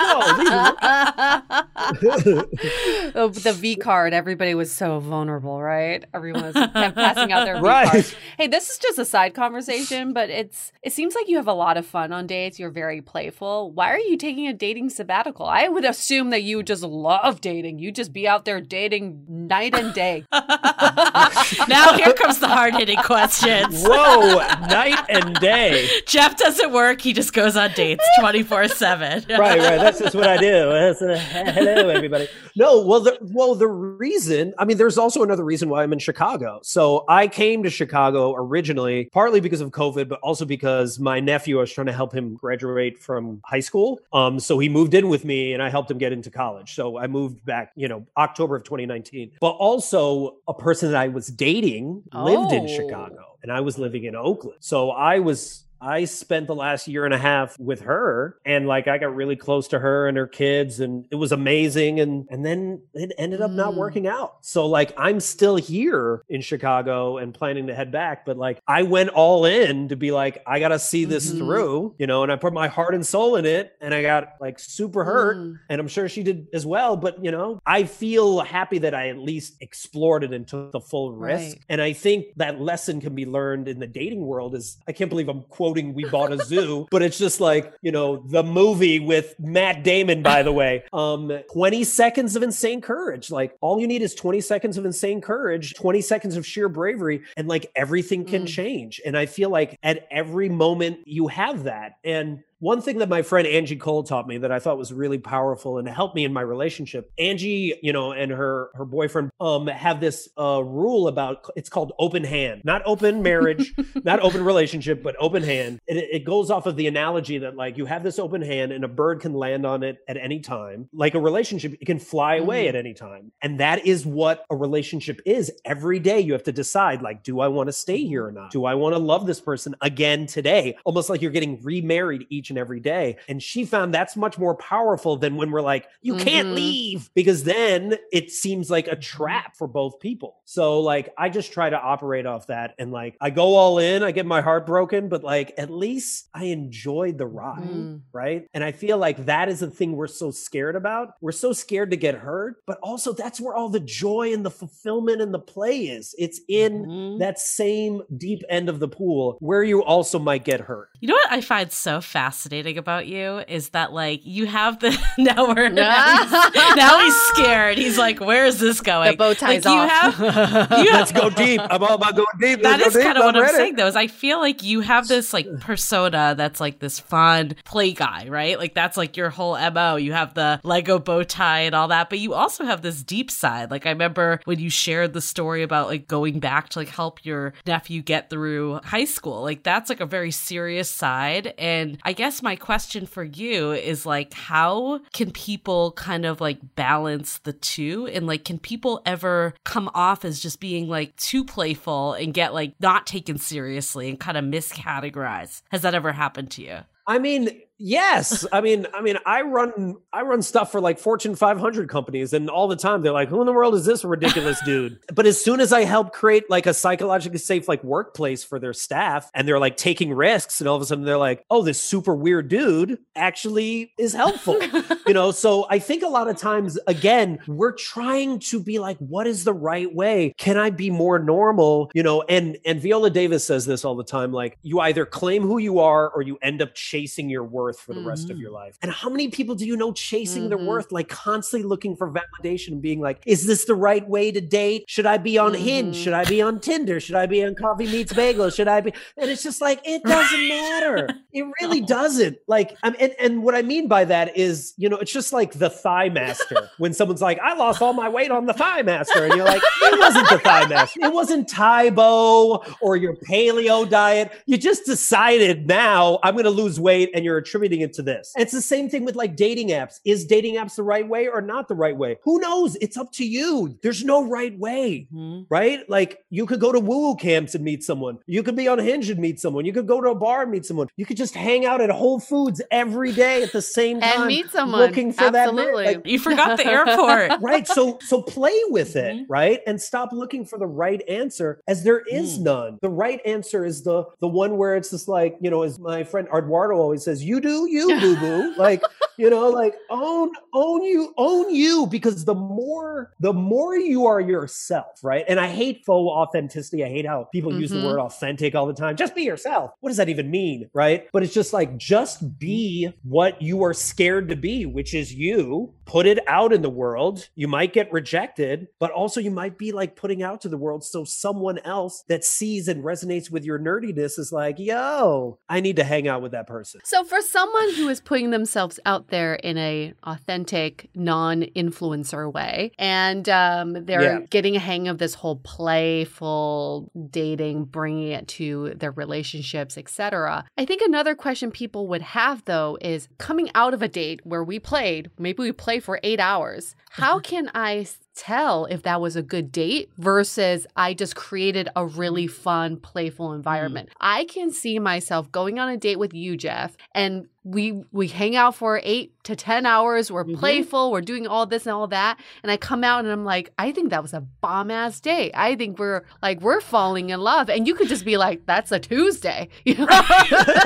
Speaker 1: oh, the V card, everybody was so vulnerable, right? Everyone was passing out their V right. cards. Hey, this is just a side conversation, but it's it seems like you have a lot lot of fun on dates. You're very playful. Why are you taking a dating sabbatical? I would assume that you just love dating. You just be out there dating night and day. now
Speaker 2: here comes the hard hitting questions.
Speaker 3: Whoa, night and day.
Speaker 2: Jeff doesn't work. He just goes on dates 24 7.
Speaker 3: Right, right. That's just what I do. hello, everybody. No, well, the, well, the reason, I mean, there's also another reason why I'm in Chicago. So I came to Chicago originally, partly because of COVID, but also because my nephew I was trying to help him graduate from high school. Um, so he moved in with me and I helped him get into college. So I moved back, you know, October of 2019. But also, a person that I was dating lived oh. in Chicago and I was living in Oakland. So I was I spent the last year and a half with her and like I got really close to her and her kids and it was amazing and and then it ended up mm. not working out. So like I'm still here in Chicago and planning to head back but like I went all in to be like I got to see this mm-hmm. through, you know, and I put my heart and soul in it and I got like super hurt mm. and I'm sure she did as well but you know, I feel happy that I at least explored it and took the full risk. Right. And I think that lesson can be learned in the dating world is I can't believe I'm quoting quoting We Bought a Zoo, but it's just like, you know, the movie with Matt Damon, by the way. Um, 20 seconds of insane courage. Like, all you need is 20 seconds of insane courage, 20 seconds of sheer bravery, and like everything can mm. change. And I feel like at every moment you have that. And one thing that my friend Angie Cole taught me that I thought was really powerful and helped me in my relationship. Angie, you know, and her her boyfriend um have this uh rule about it's called open hand. Not open marriage, not open relationship, but open hand. It, it goes off of the analogy that like you have this open hand and a bird can land on it at any time. Like a relationship, it can fly away mm-hmm. at any time. And that is what a relationship is. Every day you have to decide like do I want to stay here or not? Do I want to love this person again today? Almost like you're getting remarried each each and every day. And she found that's much more powerful than when we're like, you mm-hmm. can't leave, because then it seems like a mm-hmm. trap for both people. So, like, I just try to operate off that. And like, I go all in, I get my heart broken, but like, at least I enjoyed the ride. Mm. Right. And I feel like that is the thing we're so scared about. We're so scared to get hurt, but also that's where all the joy and the fulfillment and the play is. It's in mm-hmm. that same deep end of the pool where you also might get hurt.
Speaker 2: You know what I find so fascinating? fascinating about you is that like you have the now we're now, he's, now he's scared. He's like, where is this going? The bow tie's like,
Speaker 3: off. You have, you have, Let's go deep. I'm all about going deep.
Speaker 2: That Let's is
Speaker 3: kind
Speaker 2: of what I'm, I'm saying though. Is I feel like you have this like persona that's like this fun play guy, right? Like that's like your whole mo. You have the Lego bow tie and all that, but you also have this deep side. Like I remember when you shared the story about like going back to like help your nephew get through high school. Like that's like a very serious side, and I guess guess my question for you is like, how can people kind of like balance the two? And like, can people ever come off as just being like too playful and get like not taken seriously and kind of miscategorized? Has that ever happened to you?
Speaker 3: I mean, Yes, I mean, I mean, I run, I run stuff for like Fortune 500 companies, and all the time they're like, "Who in the world is this ridiculous dude?" but as soon as I help create like a psychologically safe like workplace for their staff, and they're like taking risks, and all of a sudden they're like, "Oh, this super weird dude actually is helpful," you know. So I think a lot of times, again, we're trying to be like, "What is the right way? Can I be more normal?" You know, and and Viola Davis says this all the time, like, "You either claim who you are, or you end up chasing your work." worth for the mm-hmm. rest of your mm. life. And how many people do you know chasing mm-hmm. their worth, like constantly looking for validation and being like, is this the right way to date? Should I be on mm-hmm. Hinge? Should I be on Tinder? Should I be on Coffee Meets Bagel? Should I be? And it's just like, it doesn't matter. It really no. doesn't. Like, I'm, and, and what I mean by that is, you know, it's just like the ThighMaster when someone's like, I lost all my weight on the ThighMaster. And you're like, it wasn't the ThighMaster. It wasn't Tae Bo or your paleo diet. You just decided now I'm going to lose weight and you're a contributing it to this. And it's the same thing with like dating apps. Is dating apps the right way or not the right way? Who knows? It's up to you. There's no right way, mm-hmm. right? Like you could go to woo woo camps and meet someone. You could be on Hinge and meet someone. You could go to a bar and meet someone. You could just hang out at Whole Foods every day at the same time and
Speaker 1: meet someone looking for Absolutely. that.
Speaker 2: Like, you forgot the airport,
Speaker 3: right? So so play with it, mm-hmm. right? And stop looking for the right answer, as there is mm. none. The right answer is the the one where it's just like you know, as my friend Eduardo always says, you do you, boo boo. like, you know, like own, own you, own you, because the more, the more you are yourself, right? And I hate faux authenticity. I hate how people mm-hmm. use the mm-hmm. word authentic all the time. Just be yourself. What does that even mean, right? But it's just like, just be what you are scared to be, which is you. Put it out in the world. You might get rejected, but also you might be like putting out to the world so someone else that sees and resonates with your nerdiness is like, yo, I need to hang out with that person.
Speaker 1: So for some someone who is putting themselves out there in a authentic, non-influencer way, and um, they're yeah. getting a hang of this whole playful dating, bringing it to their relationships, etc. I think another question people would have though is coming out of a date where we played, maybe we play for eight hours. How mm-hmm. can I tell if that was a good date versus I just created a really fun, playful mm-hmm. environment. Mm. I can see myself going on a date with you, Jeff, and we we hang out for eight to ten hours. We're mm-hmm. playful. We're doing all this and all that. And I come out and I'm like, I think that was a bomb ass day. I think we're like we're falling in love. And you could just be like, that's a Tuesday, you know.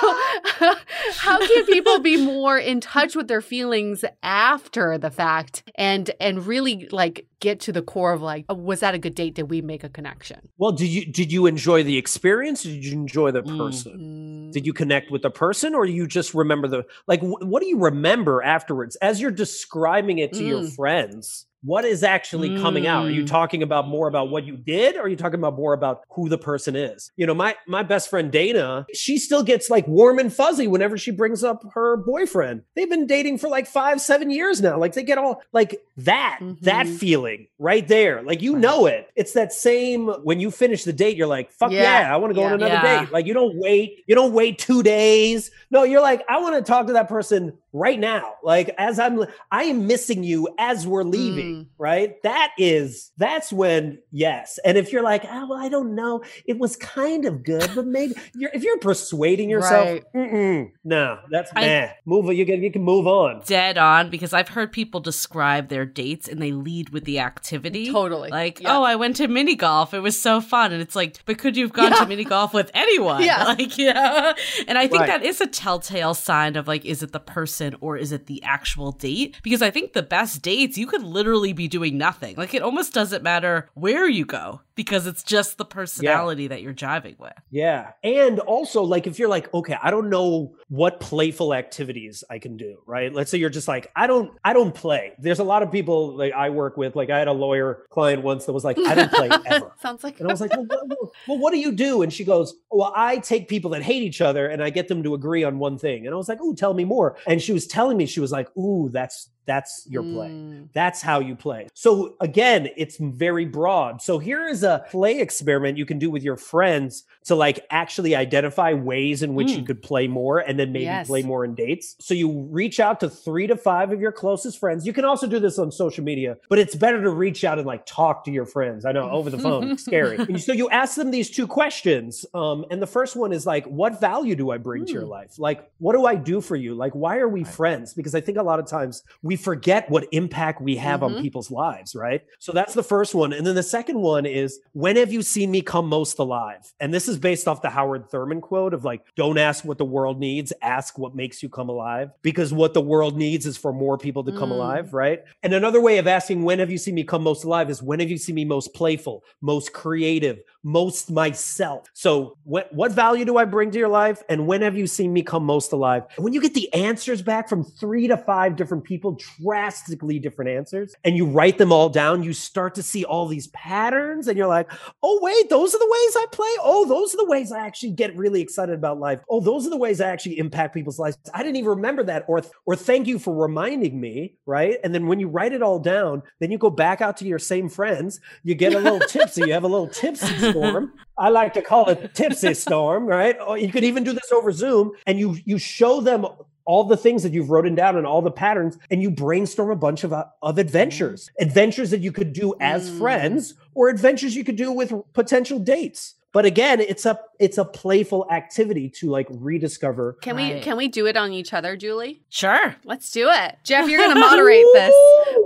Speaker 1: how can people be more in touch with their feelings after the fact and and really like get to the core of like, uh, was that a good date? Did we make a connection?
Speaker 3: Well, did you did you enjoy the experience? did you enjoy the person? Mm-hmm. Did you connect with the person, or you just remember the like? Wh- what do you remember afterwards as you're describing it to mm. your friends? What is actually mm. coming out? Are you mm. talking about more about what you did? Or are you talking about more about who the person is? You know, my my best friend Dana, she still gets like warm and fuzzy whenever she brings up her boyfriend. They've been dating for like five, seven years now. Like they get all like that, mm-hmm. that feeling feeling right there. Like you know it. It's that same when you finish the date, you're like, fuck yeah, yeah I want to go yeah. on another yeah. date. Like you don't wait, you don't wait two days. No, you're like, I want to talk to that person right now like as i'm i am missing you as we're leaving mm. right that is that's when yes and if you're like oh well, i don't know it was kind of good but maybe you're if you're persuading yourself right. no that's I, meh. move you can you can move on
Speaker 2: dead on because i've heard people describe their dates and they lead with the activity
Speaker 1: totally
Speaker 2: like yeah. oh i went to mini golf it was so fun and it's like but could you have gone yeah. to mini golf with anyone yeah like yeah and i think right. that is a telltale sign of like is it the person person or is it the actual date? Because I think the best dates, you could literally be doing nothing. Like it almost doesn't matter where you go because it's just the personality yeah. that you're jiving with.
Speaker 3: Yeah. And also, like, if you're like, okay, I don't know what playful activities I can do, right? Let's say you're just like, I don't, I don't play. There's a lot of people like I work with, like I had a lawyer client once that was like, I don't play ever.
Speaker 1: Sounds like,
Speaker 3: and I was like, well what, well, what do you do? And she goes, well, I take people that hate each other and I get them to agree on one thing. And I was like, oh, tell me more. And she was telling me, she was like, ooh, that's that's your play. Mm. That's how you play. So again, it's very broad. So here is a play experiment you can do with your friends to like actually identify ways in which mm. you could play more and then maybe yes. play more in dates. So you reach out to 3 to 5 of your closest friends. You can also do this on social media, but it's better to reach out and like talk to your friends. I know over the phone, scary. And so you ask them these two questions. Um, and the first one is like what value do I bring mm. to your mm. life? Like what do I do for you? Like why are we friends? Because I think a lot of times we we forget what impact we have mm-hmm. on people's lives, right? So that's the first one. And then the second one is when have you seen me come most alive? And this is based off the Howard Thurman quote of like, don't ask what the world needs, ask what makes you come alive, because what the world needs is for more people to come mm. alive, right? And another way of asking when have you seen me come most alive is when have you seen me most playful, most creative, most myself. So what what value do I bring to your life? And when have you seen me come most alive? And when you get the answers back from three to five different people drastically different answers and you write them all down, you start to see all these patterns and you're like, oh, wait, those are the ways I play. Oh, those are the ways I actually get really excited about life. Oh, those are the ways I actually impact people's lives. I didn't even remember that. Or, or thank you for reminding me. Right. And then when you write it all down, then you go back out to your same friends, you get a little tipsy, you have a little tipsy storm. I like to call it tipsy storm, right? Or oh, you could even do this over Zoom and you you show them all the things that you've written down and all the patterns and you brainstorm a bunch of, uh, of adventures mm. adventures that you could do as mm. friends or adventures you could do with potential dates but again it's a it's a playful activity to like rediscover
Speaker 1: can right. we can we do it on each other julie
Speaker 2: sure
Speaker 1: let's do it jeff you're gonna moderate this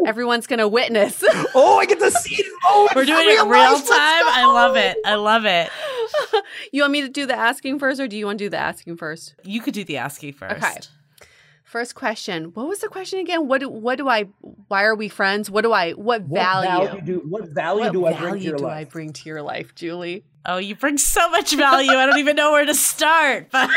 Speaker 1: everyone's gonna witness
Speaker 3: oh i get to see it oh
Speaker 2: we're doing it real time i love it i love it
Speaker 1: you want me to do the asking first or do you want to do the asking first
Speaker 2: you could do the asking first
Speaker 1: okay first question. What was the question again? What do, what do I? Why are we friends? What do I? What value?
Speaker 2: What value do, what value what do value I bring to your do life? I bring to your life, Julie? Oh, you bring so much value. I don't even know where to start, but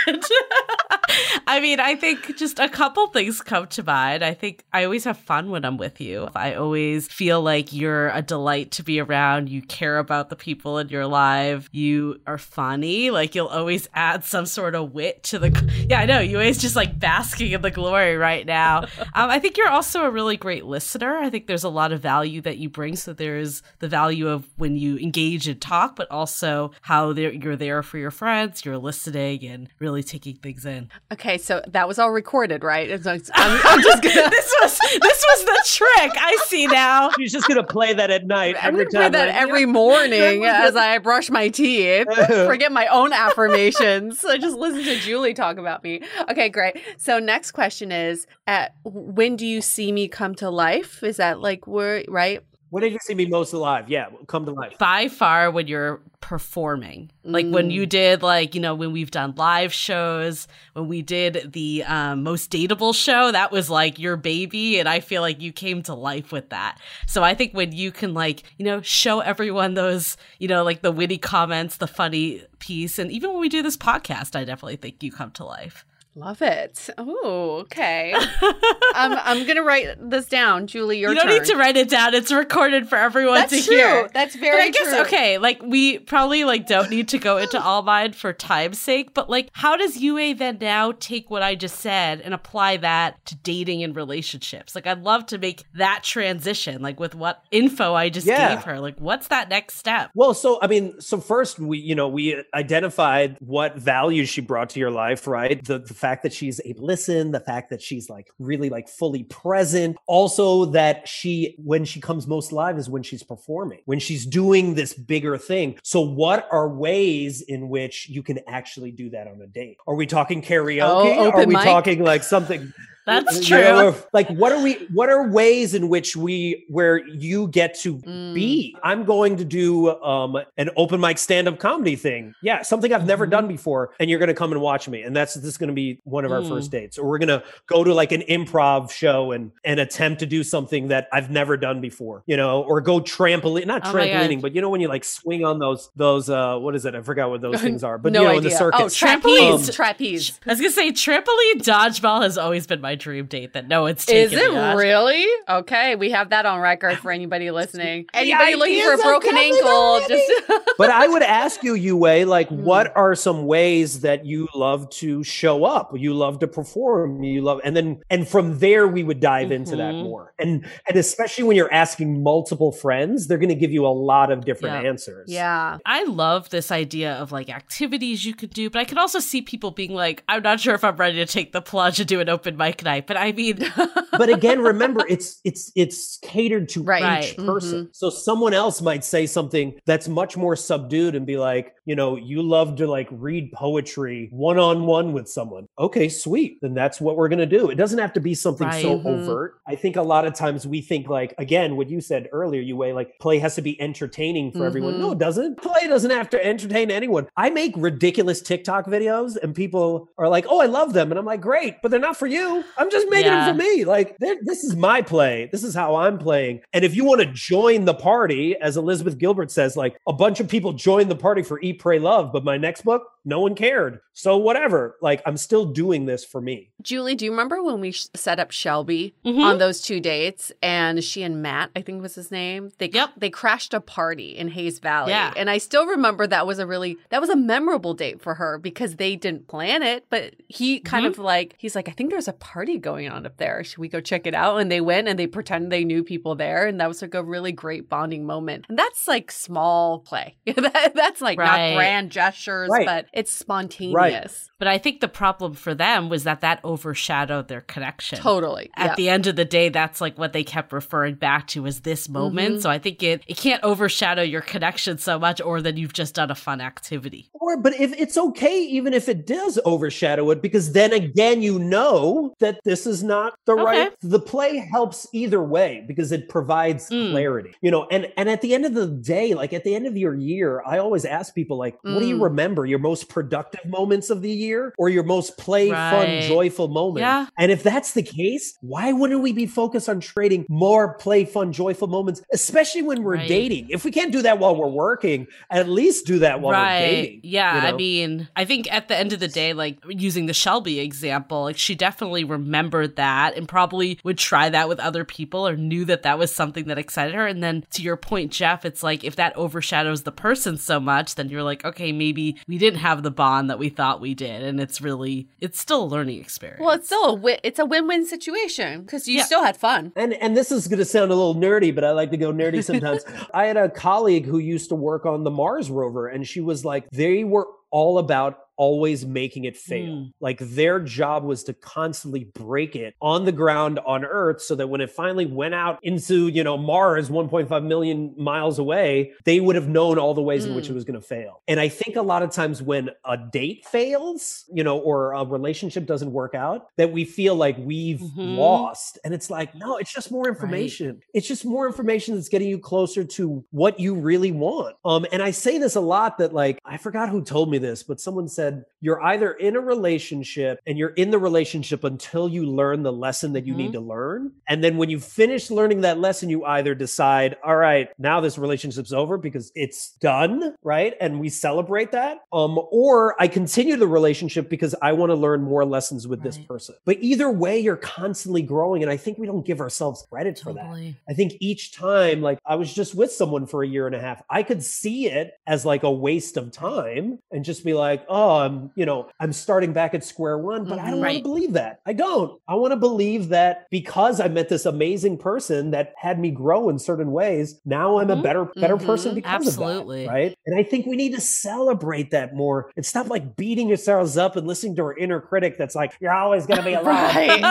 Speaker 2: I mean, I think just a couple things come to mind. I think I always have fun when I'm with you. I always feel like you're a delight to be around. You care about the people in your life. You are funny. Like you'll always add some sort of wit to the. Yeah, I know. You always just like basking in the glory right now. Um, I think you're also a really great listener. I think there's a lot of value that you bring. So there is the value of when you engage and talk, but also how you're there for your friends. You're listening and really taking things in.
Speaker 1: Okay, so that was all recorded, right? I'm, I'm, just
Speaker 2: gonna... this was this was the trick. I see now.
Speaker 3: She's just gonna play that at night.
Speaker 1: I'm every gonna time, play that like, every morning as I brush my teeth. Forget my own affirmations. I just listen to Julie talk about me. Okay, great. So next question is: At when do you see me come to life? Is that like where right?
Speaker 3: What did you see me most alive? Yeah, come to life. By
Speaker 2: far, when you're performing, like mm. when you mm. did, like you know, when we've done live shows, when we did the um, most dateable show, that was like your baby, and I feel like you came to life with that. So I think when you can, like you know, show everyone those, you know, like the witty comments, the funny piece, and even when we do this podcast, I definitely think you come to life.
Speaker 1: Love it. Oh, okay. I'm gonna write this down, Julie.
Speaker 2: Your you
Speaker 1: don't
Speaker 2: turn. need to write it down. It's recorded for everyone That's to true.
Speaker 1: hear. That's very. But I guess
Speaker 2: true. okay. Like we probably like don't need to go into all mine for time's sake, but like, how does Yue then now take what I just said and apply that to dating and relationships? Like, I'd love to make that transition. Like with what info I just yeah. gave her. Like, what's that next step?
Speaker 3: Well, so I mean, so first we, you know, we identified what value she brought to your life, right? The, the fact that she's a listen, the fact that she's like really like fully present. Also that she when she comes most live is when she's performing, when she's doing this bigger thing. So what are ways in which you can actually do that on a date? Are we talking karaoke? Oh, are we mic? talking like something
Speaker 1: that's true. know,
Speaker 3: like what are we what are ways in which we where you get to mm. be? I'm going to do um an open mic stand-up comedy thing. Yeah, something I've never mm. done mm-hmm. before and you're going to come and watch me and that's this is going to be one of our mm. first dates. Or we're going to go to like an improv show and and attempt to do something that I've never done before, you know, or go trampoline, not oh trampolining, but you know when you like swing on those those uh what is it? I forgot what those things are, but no you know idea. in the Oh,
Speaker 1: trapeze, um, trapeze.
Speaker 2: I was going to say trampoline dodgeball has always been my dream date that no one's
Speaker 1: Is it really? Okay, we have that on record for anybody listening. anybody looking for a broken ankle, just.
Speaker 3: but I would ask you, Yue, like, mm. what are some ways that you love to show up? You love to perform. You love, and then, and from there, we would dive mm-hmm. into that mm-hmm. more. And and especially when you're asking multiple friends, they're going to give you a lot of different yeah. answers.
Speaker 2: Yeah, I love this idea of like activities you could do, but I can also see people being like, I'm not sure if I'm ready to take the plunge and do an open mic tonight, but I mean
Speaker 3: But again, remember it's it's it's catered to right. each person. Mm-hmm. So someone else might say something that's much more subdued and be like, you know, you love to like read poetry one on one with someone. Okay, sweet. Then that's what we're going to do. It doesn't have to be something right. so mm-hmm. overt. I think a lot of times we think like again what you said earlier, you way like play has to be entertaining for mm-hmm. everyone. No, it doesn't. Play doesn't have to entertain anyone. I make ridiculous TikTok videos and people are like, "Oh, I love them." And I'm like, "Great, but they're not for you." I'm just making yeah. it for me. Like this is my play. This is how I'm playing. And if you want to join the party, as Elizabeth Gilbert says, like a bunch of people join the party for Eat, Pray, Love, but my next book, no one cared. So whatever. Like I'm still doing this for me.
Speaker 1: Julie, do you remember when we sh- set up Shelby mm-hmm. on those two dates and she and Matt, I think was his name, they yep. they crashed a party in Hayes Valley. Yeah. And I still remember that was a really that was a memorable date for her because they didn't plan it, but he kind mm-hmm. of like he's like I think there's a party going on up there. Should we go check it out? And they went and they pretended they knew people there and that was like a really great bonding moment. And that's like small play. that, that's like right. not grand gestures, right. but it's spontaneous. Right.
Speaker 2: But I think the problem for them was that that overshadowed their connection.
Speaker 1: Totally.
Speaker 2: At the end of the day, that's like what they kept referring back to was this moment. Mm-hmm. So I think it, it can't overshadow your connection so much or that you've just done a fun activity.
Speaker 3: Or, but if it's okay, even if it does overshadow it, because then again, you know that this is not the okay. right, the play helps either way because it provides mm. clarity, you know, and, and at the end of the day, like at the end of your year, I always ask people like, mm. what do you mm. remember your most productive moments of the year or your most play, right. fun, joyful moment. Yeah. And if that's the case, why wouldn't we be focused on trading more play, fun, joyful moments, especially when we're right. dating? If we can't do that while we're working, at least do that while right. we're dating.
Speaker 2: Yeah. You know? I mean, I think at the end of the day, like using the Shelby example, like she definitely remembered that and probably would try that with other people or knew that that was something that excited her. And then to your point, Jeff, it's like if that overshadows the person so much, then you're like, okay, maybe we didn't have have the bond that we thought we did and it's really it's still a learning experience
Speaker 1: well it's still a wi- it's a win-win situation because you yeah. still had fun
Speaker 3: and and this is going to sound a little nerdy but i like to go nerdy sometimes i had a colleague who used to work on the mars rover and she was like they were all about always making it fail. Mm. Like their job was to constantly break it on the ground on Earth so that when it finally went out into, you know, Mars 1.5 million miles away, they would have known all the ways mm. in which it mm. was going to fail. And I think a lot of times when a date fails, you know, or a relationship doesn't work out, that we feel like we've mm-hmm. lost. And it's like, no, it's just more information. Right. It's just more information that's getting you closer to what you really want. Um and I say this a lot that like I forgot who told me this, but someone said said you're either in a relationship and you're in the relationship until you learn the lesson that you mm-hmm. need to learn. And then when you finish learning that lesson, you either decide, all right, now this relationship's over because it's done, right? And we celebrate that. Um, or I continue the relationship because I want to learn more lessons with right. this person. But either way, you're constantly growing. And I think we don't give ourselves credit for that. I think each time, like I was just with someone for a year and a half, I could see it as like a waste of time and just be like, oh, um, you know, I'm starting back at square one, but mm-hmm. I don't mm-hmm. right. want to believe that. I don't. I want to believe that because I met this amazing person that had me grow in certain ways, now I'm mm-hmm. a better, better mm-hmm. person because Absolutely. of that. Right. And I think we need to celebrate that more and stop like beating ourselves up and listening to our inner critic that's like, you're always going to be alive. right.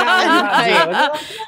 Speaker 3: Like,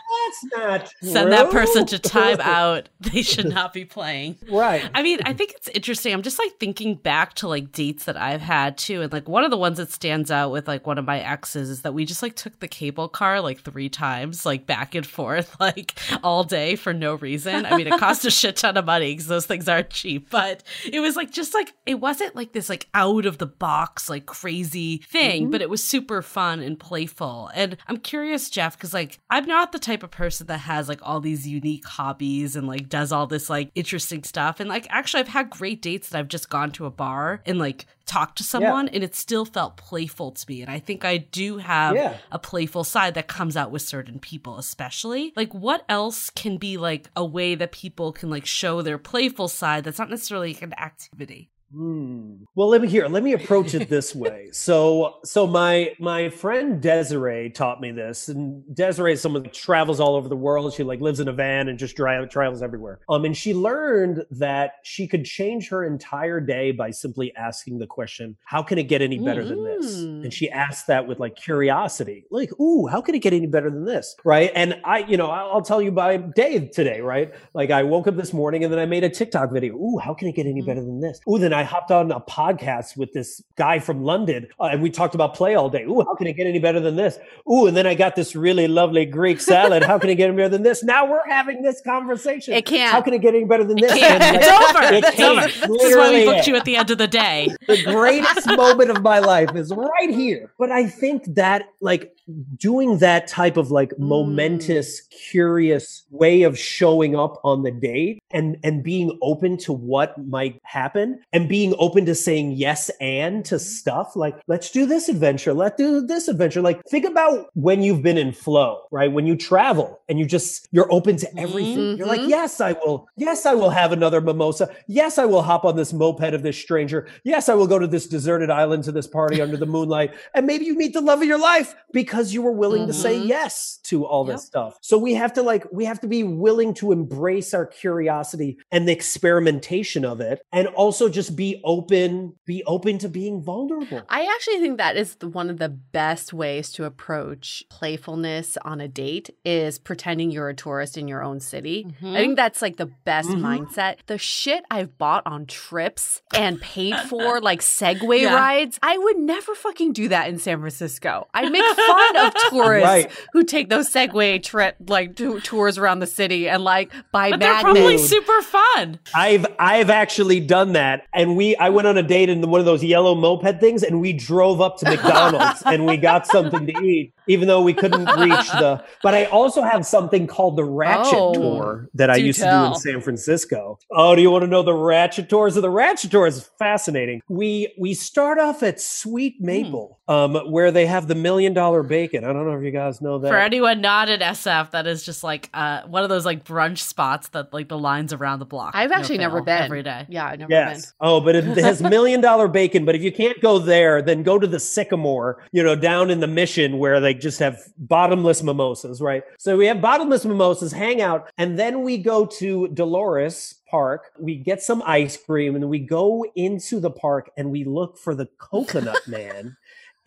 Speaker 2: that's not Send true. that person to time out. They should not be playing.
Speaker 3: Right.
Speaker 2: I mean, I think it's interesting. I'm just like thinking back to like dates that I've had too. And like like one of the ones that stands out with like one of my exes is that we just like took the cable car like three times, like back and forth, like all day for no reason. I mean, it cost a shit ton of money because those things aren't cheap, but it was like just like it wasn't like this like out of the box, like crazy thing, mm-hmm. but it was super fun and playful. And I'm curious, Jeff, because like I'm not the type of person that has like all these unique hobbies and like does all this like interesting stuff. And like actually, I've had great dates that I've just gone to a bar and like talk to someone yeah. and it still felt playful to me and i think i do have yeah. a playful side that comes out with certain people especially like what else can be like a way that people can like show their playful side that's not necessarily like an activity Hmm.
Speaker 3: Well, let me hear. Let me approach it this way. so, so my my friend Desiree taught me this, and Desiree is someone that travels all over the world. She like lives in a van and just drive, travels everywhere. Um, and she learned that she could change her entire day by simply asking the question, "How can it get any better mm-hmm. than this?" Mm-hmm. And she asked that with like curiosity, like, "Ooh, how can it get any better than this?" Right? And I, you know, I'll tell you by day today, right? Like I woke up this morning and then I made a TikTok video. Ooh, how can it get any mm. better than this? Ooh, then I I hopped on a podcast with this guy from London, uh, and we talked about play all day. Ooh, how can it get any better than this? Ooh, and then I got this really lovely Greek salad. How can it get any better than this? Now we're having this conversation. It can't. How can it get any better than this? It can't. like, it's over.
Speaker 2: It can't. Over. This is why we booked you at the end of the day.
Speaker 3: the greatest moment of my life is right here. But I think that like doing that type of like mm. momentous curious way of showing up on the date and and being open to what might happen and being open to saying yes and to mm-hmm. stuff like let's do this adventure let's do this adventure like think about when you've been in flow right when you travel and you just you're open to mm-hmm. everything mm-hmm. you're like mm-hmm. yes i will yes i will have another mimosa yes i will hop on this moped of this stranger yes i will go to this deserted island to this party under the moonlight and maybe you meet the love of your life because because you were willing mm-hmm. to say mm-hmm. yes to all yep. this stuff. So we have to like we have to be willing to embrace our curiosity and the experimentation of it and also just be open be open to being vulnerable.
Speaker 1: I actually think that is the, one of the best ways to approach playfulness on a date is pretending you're a tourist in your own city. Mm-hmm. I think that's like the best mm-hmm. mindset. The shit I've bought on trips and paid for like Segway yeah. rides, I would never fucking do that in San Francisco. I'd make fun ton of tourists right. who take those Segway trip like t- tours around the city and like buy but magnets. They're probably
Speaker 2: super fun.
Speaker 3: I've I've actually done that, and we I went on a date in one of those yellow moped things, and we drove up to McDonald's and we got something to eat, even though we couldn't reach the. But I also have something called the Ratchet oh, Tour that I used tell. to do in San Francisco. Oh, do you want to know the Ratchet Tours? So the Ratchet Tour is fascinating. We we start off at Sweet hmm. Maple, hmm. um, where they have the million dollar bacon. I don't know if you guys know that.
Speaker 2: For anyone not in SF, that is just like uh, one of those like brunch spots that like the lines around the block.
Speaker 1: I've actually no never been every day. Yeah, I've never
Speaker 3: yes. been. Oh, but it has million dollar bacon. But if you can't go there, then go to the Sycamore. You know, down in the Mission where they just have bottomless mimosas, right? So we have bottomless mimosas, hang out, and then we go to Dolores park. We get some ice cream and we go into the park and we look for the coconut man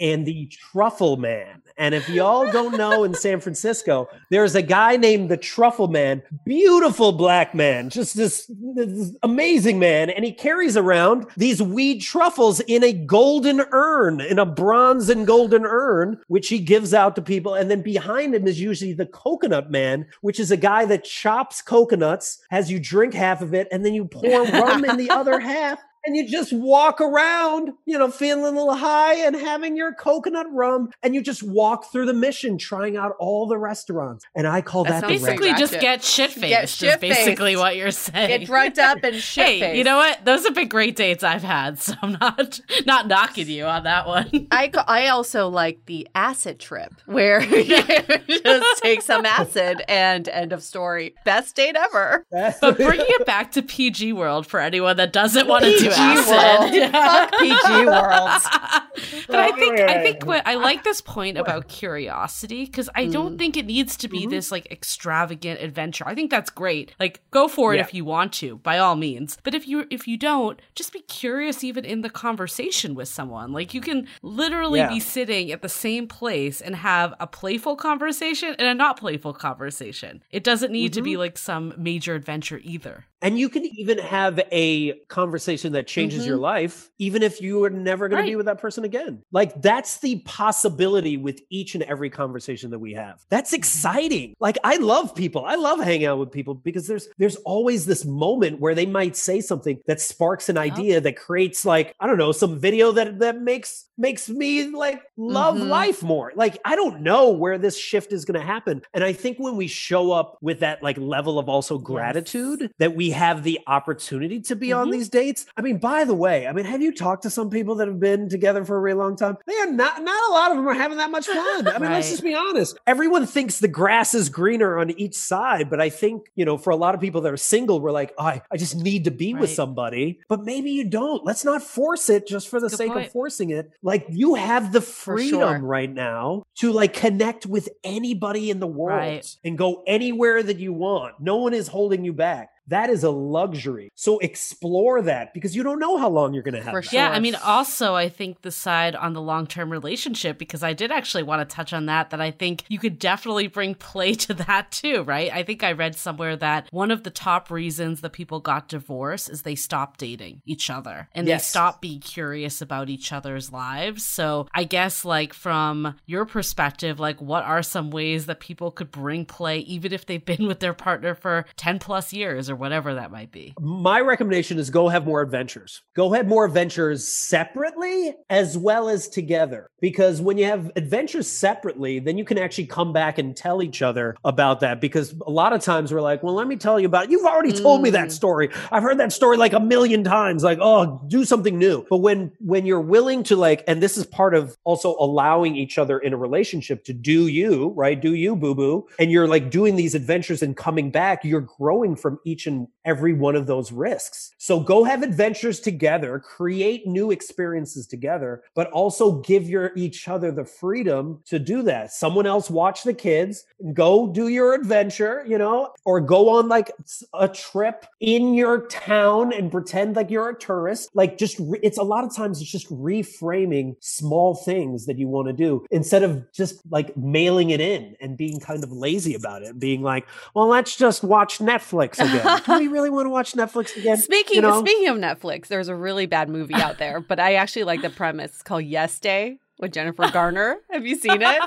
Speaker 3: and the Truffle Man. And if y'all don't know in San Francisco, there's a guy named the Truffle Man, beautiful black man, just this, this, amazing man. And he carries around these weed truffles in a golden urn, in a bronze and golden urn, which he gives out to people. And then behind him is usually the Coconut Man, which is a guy that chops coconuts, has you drink half of it, and then you pour rum in the other half and you just walk around, you know, feeling a little high and having your coconut rum, and you just walk through the mission, trying out all the restaurants. And I call that, that
Speaker 2: basically ratchet. just get shit faced. Is basically what you're saying.
Speaker 1: Get drugged up and shit. hey,
Speaker 2: you know what? Those have been great dates I've had, so I'm not not knocking you on that one.
Speaker 1: I I also like the acid trip where you just take some acid and end of story. Best date ever.
Speaker 2: But bringing it back to PG world for anyone that doesn't want to do PG world. Fuck PG world. but I oh, think I think what I like this point about curiosity because I don't mm. think it needs to be mm-hmm. this like extravagant adventure. I think that's great. Like go for it yeah. if you want to, by all means. But if you if you don't, just be curious even in the conversation with someone. Like you can literally yeah. be sitting at the same place and have a playful conversation and a not playful conversation. It doesn't need mm-hmm. to be mm-hmm. like some major adventure either.
Speaker 3: And you can even have a conversation that changes mm-hmm. your life, even if you are never going right. to be with that person again again. Like that's the possibility with each and every conversation that we have. That's mm-hmm. exciting. Like I love people. I love hanging out with people because there's there's always this moment where they might say something that sparks an idea that creates like I don't know some video that that makes makes me like love mm-hmm. life more. Like, I don't know where this shift is going to happen. And I think when we show up with that like level of also gratitude yes. that we have the opportunity to be mm-hmm. on these dates. I mean, by the way, I mean, have you talked to some people that have been together for a really long time? They are not, not a lot of them are having that much fun. I mean, right. let's just be honest. Everyone thinks the grass is greener on each side. But I think, you know, for a lot of people that are single, we're like, oh, I, I just need to be right. with somebody. But maybe you don't. Let's not force it just for the sake point. of forcing it. let like you have the freedom sure. right now to like connect with anybody in the world right. and go anywhere that you want. No one is holding you back. That is a luxury. So explore that because you don't know how long you're going to have. For sure.
Speaker 2: Yeah, I mean, also, I think the side on the long term relationship, because I did actually want to touch on that, that I think you could definitely bring play to that too, right? I think I read somewhere that one of the top reasons that people got divorced is they stopped dating each other and yes. they stopped being curious about each other's lives. So I guess, like, from your perspective, like, what are some ways that people could bring play, even if they've been with their partner for 10 plus years or whatever that might be.
Speaker 3: My recommendation is go have more adventures. Go have more adventures separately as well as together. Because when you have adventures separately, then you can actually come back and tell each other about that. Because a lot of times we're like, well, let me tell you about it. You've already told mm. me that mm. story. I've heard that story like a million times. Like, oh, do something new. But when when you're willing to like, and this is part of also allowing each other in a relationship to do you, right? Do you, boo boo. And you're like doing these adventures and coming back, you're growing from each kitchen every one of those risks. So go have adventures together, create new experiences together, but also give your each other the freedom to do that. Someone else watch the kids, go do your adventure, you know, or go on like a trip in your town and pretend like you're a tourist. Like just re- it's a lot of times it's just reframing small things that you want to do instead of just like mailing it in and being kind of lazy about it, being like, "Well, let's just watch Netflix again." really want to watch Netflix again?
Speaker 1: Speaking you know? speaking of Netflix, there's a really bad movie out there, but I actually like the premise. It's called Yes Day with Jennifer Garner. have you seen it?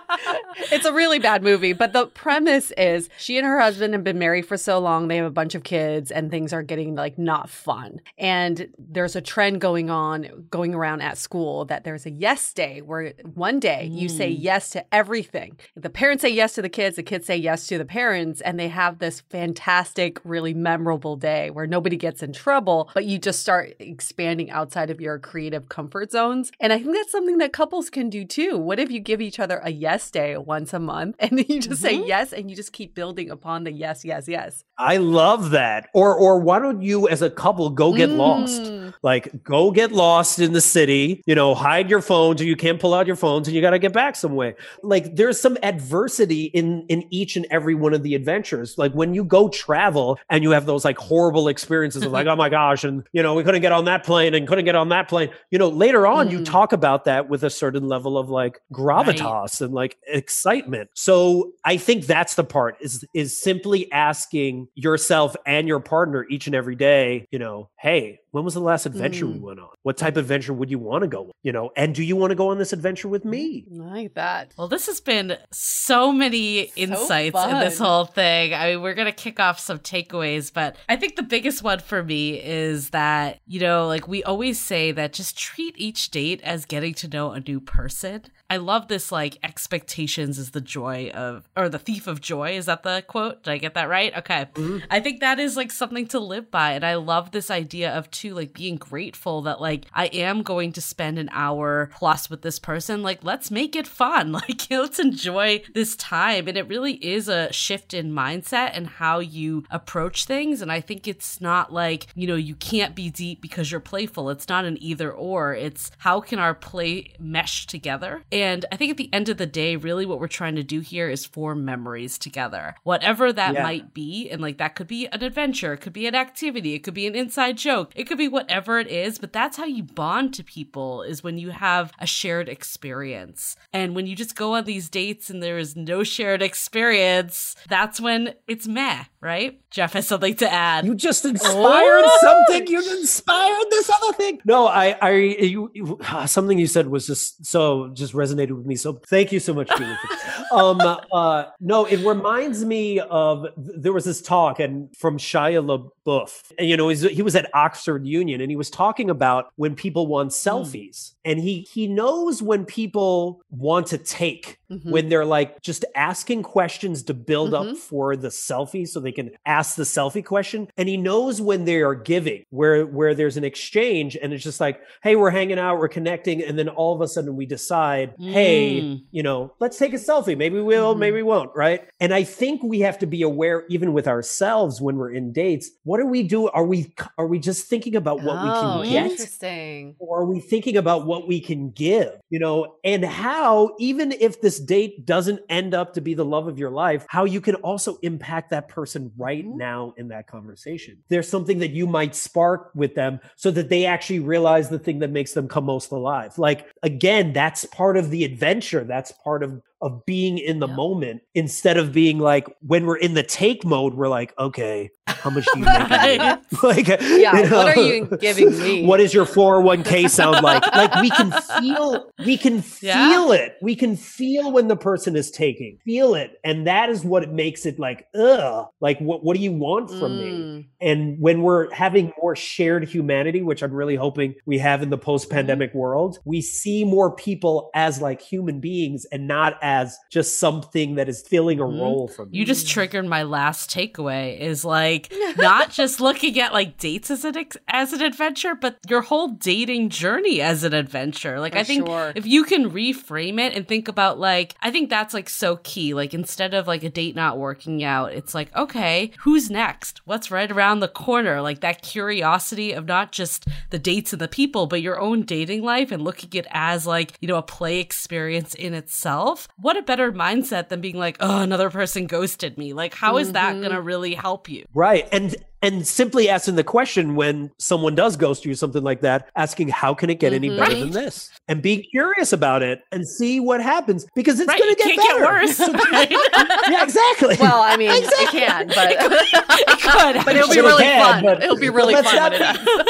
Speaker 1: it's a really bad movie, but the premise is she and her husband have been married for so long, they have a bunch of kids and things are getting like not fun. And there's a trend going on going around at school that there's a yes day where one day mm. you say mm. yes to everything. The parents say yes to the kids, the kids say yes to the parents and they have this fantastic, really memorable day where nobody gets in trouble, but you just start expanding outside of your creative comfort zones. And I think that's something that couples can can do too. What if you give each other a yes day once a month and then you just mm-hmm. say yes and you just keep building upon the yes, yes, yes.
Speaker 3: I love that. Or or why don't you as a couple go get mm. lost? Like go get lost in the city, you know, hide your phones or you can't pull out your phones and you got to get back some way. Like there's some adversity in in each and every one of the adventures. Like when you go travel and you have those like horrible experiences of like, oh my gosh, and you know, we couldn't get on that plane and couldn't get on that plane. You know, later on mm. you talk about that with a certain level of like gravitas right. and like excitement. So I think that's the part is is simply asking yourself and your partner each and every day, you know, hey, when was the last adventure mm. we went on? What type of adventure would you want to go? On? You know, and do you want to go on this adventure with me?
Speaker 1: Mm, I like that.
Speaker 2: Well, this has been so many insights in this whole thing. I mean, we're gonna kick off some takeaways, but I think the biggest one for me is that you know, like we always say that just treat each date as getting to know a new person. I love this like expectations is the joy of or the thief of joy. Is that the quote? Did I get that right? Okay. Mm-hmm. I think that is like something to live by. And I love this idea of to like being grateful that like I am going to spend an hour plus with this person. Like, let's make it fun. Like, let's enjoy this time. And it really is a shift in mindset and how you approach things. And I think it's not like, you know, you can't be deep because you're playful. It's not an either or. It's how can our play mesh together? And I think at the end of the day, really what we're trying to do here is form memories together, whatever that yeah. might be. And like, that could be an adventure, it could be an activity, it could be an inside joke, it could could be whatever it is, but that's how you bond to people is when you have a shared experience. And when you just go on these dates and there is no shared experience, that's when it's meh, right? Jeff has something to add.
Speaker 3: You just inspired oh. something. You inspired this other thing. No, I, I, you, you, ah, something you said was just so just resonated with me. So thank you so much, um, uh, no, it reminds me of there was this talk and from Shia LaBeouf. And, you know, he was at Oxford Union, and he was talking about when people want hmm. selfies, mm. and he he knows when people want to take mm-hmm. when they're like just asking questions to build mm-hmm. up for the selfie, so they can ask the selfie question, and he knows when they are giving, where where there's an exchange, and it's just like, hey, we're hanging out, we're connecting, and then all of a sudden we decide, mm. hey, you know, let's take a selfie. Maybe we'll, mm-hmm. maybe we won't, right? And I think we have to be aware, even with ourselves, when we're in dates, what do we do? Are we are we just thinking thinking about what oh, we can oh, get? Or are we thinking about what we can give? You know, and how, even if this date doesn't end up to be the love of your life, how you can also impact that person right mm-hmm. now in that conversation. There's something that you might spark with them so that they actually realize the thing that makes them come most alive. Like, again, that's part of the adventure. That's part of of being in the yeah. moment instead of being like when we're in the take mode, we're like, okay, how much do you make?
Speaker 1: like, yeah, you know, what are you giving
Speaker 3: me? What is your 401k sound like? like we can feel, we can yeah. feel it. We can feel when the person is taking, feel it. And that is what it makes it like, ugh, like what, what do you want from mm. me? And when we're having more shared humanity, which I'm really hoping we have in the mm-hmm. post pandemic mm. world, we see more people as like human beings and not as as just something that is filling a mm-hmm. role from
Speaker 2: you. You just triggered my last takeaway is like not just looking at like dates as an ex- as an adventure, but your whole dating journey as an adventure. Like For I think sure. if you can reframe it and think about like I think that's like so key. Like instead of like a date not working out, it's like okay, who's next? What's right around the corner? Like that curiosity of not just the dates and the people, but your own dating life and looking at it as like, you know, a play experience in itself what a better mindset than being like, oh, another person ghosted me. Like, how is mm-hmm. that going to really help you?
Speaker 3: Right. And and simply asking the question when someone does ghost you something like that asking how can it get any mm-hmm. better right. than this and be curious about it and see what happens because it's right. going to get better get worse yeah exactly
Speaker 1: well i mean exactly. it can but it could, it could.
Speaker 2: but it'll be really can, fun it'll be really but fun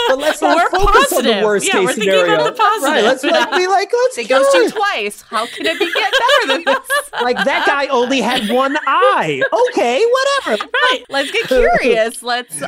Speaker 2: but let's not We're focus positive. on the worst yeah, case we're thinking scenario about the positive.
Speaker 1: right let's like, be like let's oh, ghost you twice how can it be get better than this
Speaker 3: like that guy only had one eye okay whatever
Speaker 1: right let's get curious let's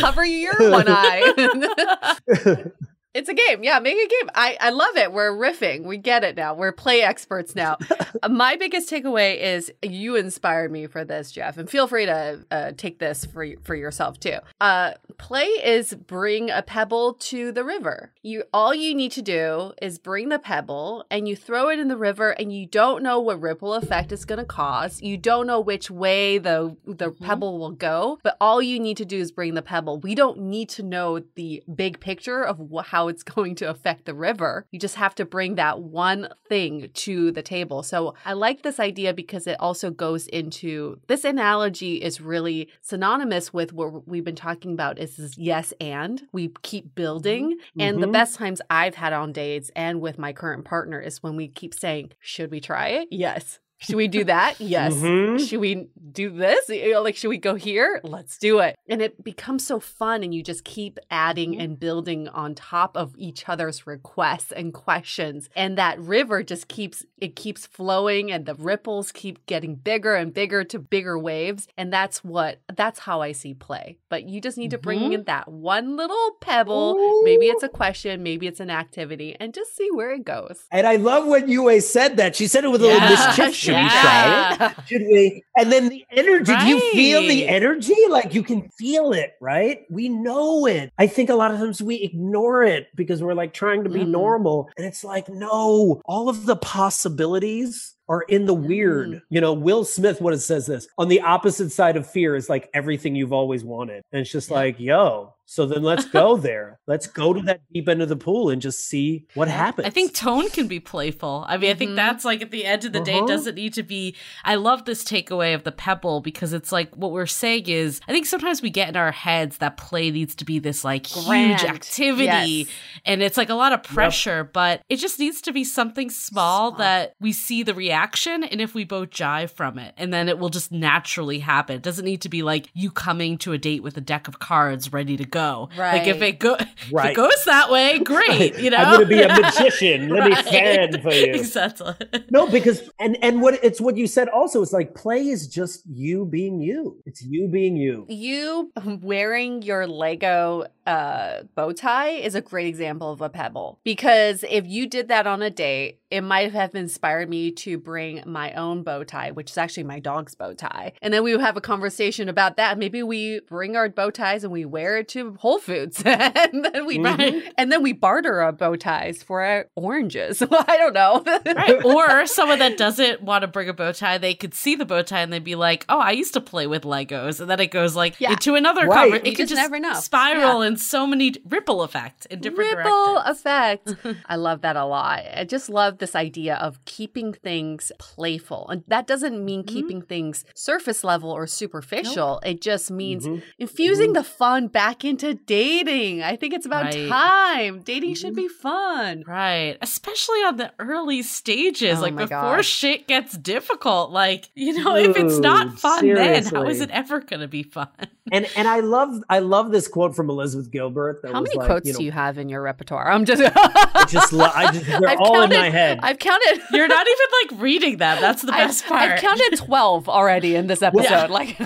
Speaker 1: Cover your one eye. It's a game. Yeah, make a game. I, I love it. We're riffing. We get it now. We're play experts now. My biggest takeaway is you inspired me for this, Jeff. And feel free to uh, take this for, for yourself too. Uh, play is bring a pebble to the river. You All you need to do is bring the pebble and you throw it in the river and you don't know what ripple effect it's going to cause. You don't know which way the, the mm-hmm. pebble will go, but all you need to do is bring the pebble. We don't need to know the big picture of what how how it's going to affect the river. You just have to bring that one thing to the table. So I like this idea because it also goes into this analogy is really synonymous with what we've been talking about is this yes and we keep building. Mm-hmm. And the mm-hmm. best times I've had on dates and with my current partner is when we keep saying, should we try it? Yes. Should we do that? Yes. Mm-hmm. Should we do this? like, should we go here? Let's do it. And it becomes so fun, and you just keep adding mm-hmm. and building on top of each other's requests and questions. And that river just keeps it keeps flowing, and the ripples keep getting bigger and bigger to bigger waves. And that's what that's how I see play. But you just need to bring mm-hmm. in that one little pebble. Ooh. Maybe it's a question, maybe it's an activity, and just see where it goes.
Speaker 3: And I love when Yue said that. She said it with a yeah. little mischief should yeah. we try it? Should we? And then the energy. Right. Do you feel the energy? Like you can feel it, right? We know it. I think a lot of times we ignore it because we're like trying to be mm normal. And it's like, no, all of the possibilities are in the weird. Mm. You know, Will Smith, what it says this on the opposite side of fear is like everything you've always wanted. And it's just yeah. like, yo, so then let's go there. let's go to that deep end of the pool and just see what happens. I
Speaker 2: think tone can be playful. I mean, mm-hmm. I think mm-hmm. that's like at the end of the uh-huh. day, doesn't need to be. I love this takeaway of the pebble because it's like what we're saying is I think sometimes we get in our heads that play needs to be this like Grand. huge activity yes. and it's like a lot of pressure, yep. but it just needs to be something small, small that we see the reaction and if we both jive from it, and then it will just naturally happen. It doesn't need to be like you coming to a date with a deck of cards ready to go go. Right. Like if it go right. if it goes that way, great. You know,
Speaker 3: I'm going to be a magician. Let me stand for you. Exactly. no, because and and what it's what you said also. It's like play is just you being you. It's you being you.
Speaker 1: You wearing your Lego uh, bow tie is a great example of a pebble because if you did that on a date, it might have inspired me to bring my own bow tie, which is actually my dog's bow tie. And then we would have a conversation about that. Maybe we bring our bow ties and we wear it to Whole Foods, and then we mm-hmm. and then we barter our bow ties for our oranges. I don't know.
Speaker 2: right. Or someone that doesn't want to bring a bow tie, they could see the bow tie and they'd be like, "Oh, I used to play with Legos," and then it goes like yeah. into another. Right. it you could just, just never know. spiral yeah. and so many ripple effect in different ripple directions.
Speaker 1: effect. I love that a lot. I just love this idea of keeping things playful, and that doesn't mean mm-hmm. keeping things surface level or superficial. Nope. It just means mm-hmm. infusing mm-hmm. the fun back into dating. I think it's about right. time. Dating should mm-hmm. be fun,
Speaker 2: right? Especially on the early stages, oh like before shit gets difficult. Like you know, Ooh, if it's not fun seriously. then, how is it ever going to be fun?
Speaker 3: And and I love I love this quote from Elizabeth with Gilbert.
Speaker 1: How many like, quotes you know, do you have in your repertoire? I'm just, I just, I just they're I've all counted, in my head. I've counted.
Speaker 2: You're not even like reading them. That's the best I've, part.
Speaker 1: I've counted twelve already in this episode. Yeah. Like,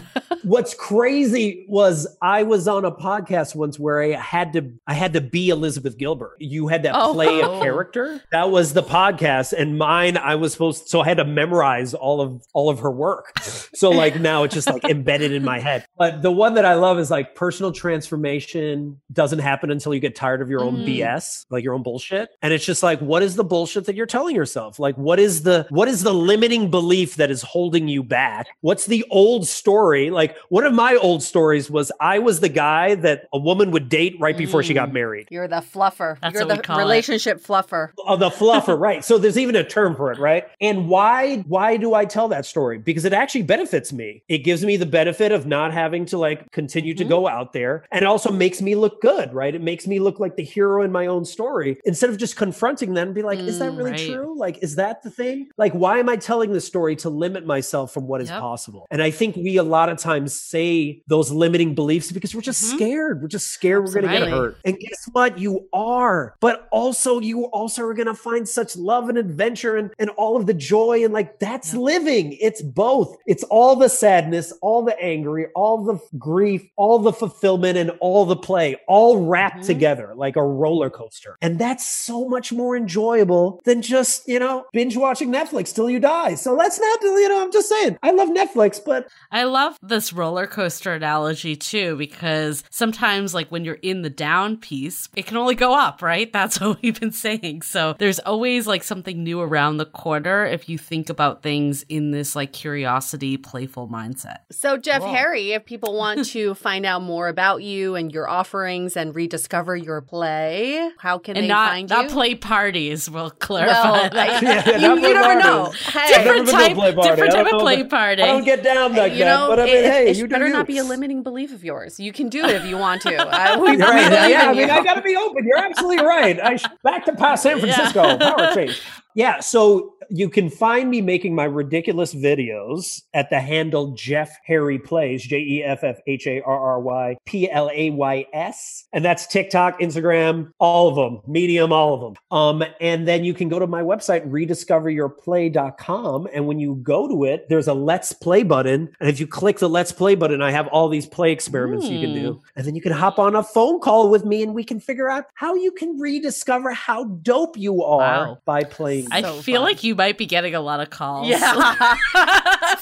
Speaker 3: what's crazy was I was on a podcast once where I had to, I had to be Elizabeth Gilbert. You had to oh, play a oh. character. That was the podcast, and mine I was supposed, so I had to memorize all of all of her work. So like now it's just like embedded in my head. But the one that I love is like personal transformation doesn't happen until you get tired of your own mm-hmm. BS, like your own bullshit. And it's just like, what is the bullshit that you're telling yourself? Like, what is the what is the limiting belief that is holding you back? What's the old story? Like, one of my old stories was I was the guy that a woman would date right before mm. she got mm. married.
Speaker 1: You're the fluffer. That's you're the relationship it. fluffer.
Speaker 3: Oh, the fluffer, right? So there's even a term for it, right? And why why do I tell that story? Because it actually benefits me. It gives me the benefit of not having to like continue mm-hmm. to go out there, and it also makes me look good, right? It makes me look like the hero in my own story instead of just confronting them be like, mm, is that mm, really right. true? Like, is that the thing? Like, why am I telling the story to limit myself from what yep. is possible? And I think we a lot of times say those limiting beliefs because we're just mm-hmm. scared. We're just scared Absolutely. we're going to get hurt. And guess what? You are, but also you also are going to find such love and adventure and, and all of the joy. And like, that's yep. living. It's both. It's all the sadness, all the angry, all the grief, all the fulfillment, and all the play play all wrapped mm-hmm. together like a roller coaster. And that's so much more enjoyable than just, you know, binge watching Netflix till you die. So let's not, you know, I'm just saying, I love Netflix, but.
Speaker 2: I love this roller coaster analogy too, because sometimes, like when you're in the down piece, it can only go up, right? That's what we've been saying. So there's always like something new around the corner if you think about things in this like curiosity, playful mindset.
Speaker 1: So, Jeff Harry, if people want to find out more about you and your offer offerings and rediscover your play? How can and they
Speaker 2: not,
Speaker 1: find not you?
Speaker 2: Not play parties. We'll clarify well, that.
Speaker 1: yeah, yeah, you, you never know. Hey,
Speaker 2: different type, different type of play party. I
Speaker 3: don't get down like you that. Know, but I mean, it, hey, it you
Speaker 1: better not be a limiting belief of yours. You can do it if you want to. I, right.
Speaker 3: Yeah, I mean, I got to be open. You're absolutely right. I, back to past San Francisco. Power change yeah, so you can find me making my ridiculous videos at the handle Jeff Harry Plays, J E F F H A R R Y P L A Y S. And that's TikTok, Instagram, all of them, Medium, all of them. Um, and then you can go to my website, rediscoveryourplay.com. And when you go to it, there's a Let's Play button. And if you click the Let's Play button, I have all these play experiments mm. you can do. Hmm. And then you can hop on a phone call with me and we can figure out how you can rediscover how dope you are wow. by playing
Speaker 2: so I feel fun. like you might be getting a lot of calls. Yeah.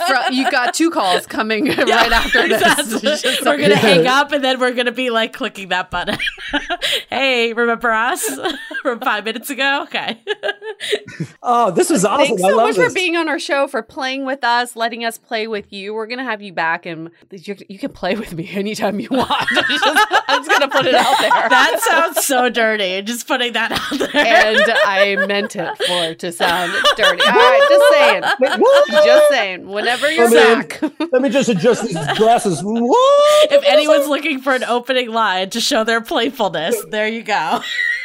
Speaker 1: From, you got two calls coming yeah, right after exactly. this.
Speaker 2: we're going to yeah. hang up and then we're going to be like clicking that button. hey, remember us from five minutes ago? Okay.
Speaker 3: oh, this was awesome. Thanks
Speaker 1: so much this. for being on our show, for playing with us, letting us play with you. We're going to have you back and you, you, can play with me anytime you want. Just, I'm just going to put it out there.
Speaker 2: That sounds so dirty. Just putting that out there.
Speaker 1: And I meant it for to sound dirty. All right, just saying. Wait, just saying. Whenever you're let me,
Speaker 3: back. Let me just adjust these glasses.
Speaker 2: What? If anyone's looking for an opening line to show their playfulness, there you go.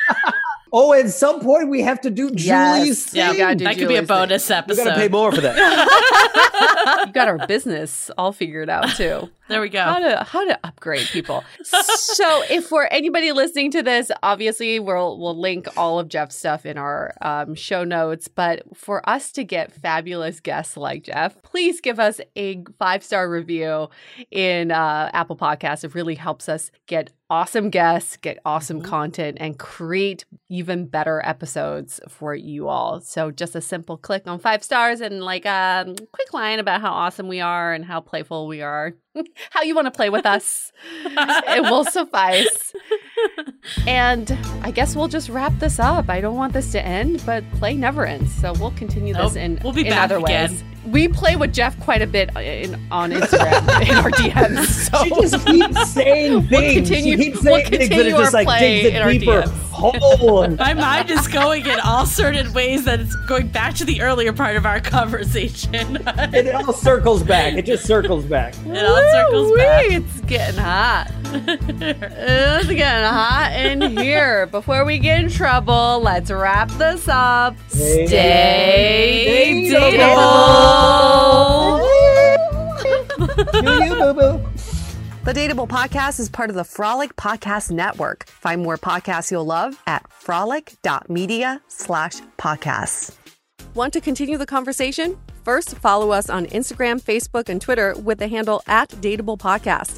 Speaker 3: Oh, at some point we have to do Julie's yes. Yeah, that Julie's
Speaker 2: could be a bonus thing. episode. We
Speaker 3: gotta pay more for
Speaker 1: that. you got our business all figured out too.
Speaker 2: There we go.
Speaker 1: How to how to upgrade people. so if for anybody listening to this, obviously we'll we'll link all of Jeff's stuff in our um, show notes. But for us to get fabulous guests like Jeff, please give us a five star review in uh, Apple Podcasts. It really helps us get awesome guests, get awesome mm-hmm. content, and create even better episodes for you all. So just a simple click on five stars and like a quick line about how awesome we are and how playful we are. how you want to play with us. it will suffice. And I guess we'll just wrap this up. I don't want this to end, but play never ends. So we'll continue this in, we'll be in back other again. ways. We play with Jeff quite a bit uh, in, on Instagram in our
Speaker 3: DMs. So. She just keeps saying things. We'll continue, she keeps saying we'll things, but it just like digs a deeper hole.
Speaker 2: My mind is going in all certain ways that it's going back to the earlier part of our conversation. it
Speaker 3: all circles back. It just circles back.
Speaker 1: It all circles back. It's getting hot. it's getting hot in here. Before we get in trouble, let's wrap this up. Stay, Stay dateable. the Dateable Podcast is part of the Frolic Podcast Network. Find more podcasts you'll love at frolic.media slash podcasts. Want to continue the conversation? First, follow us on Instagram, Facebook, and Twitter with the handle at Dateable Podcast.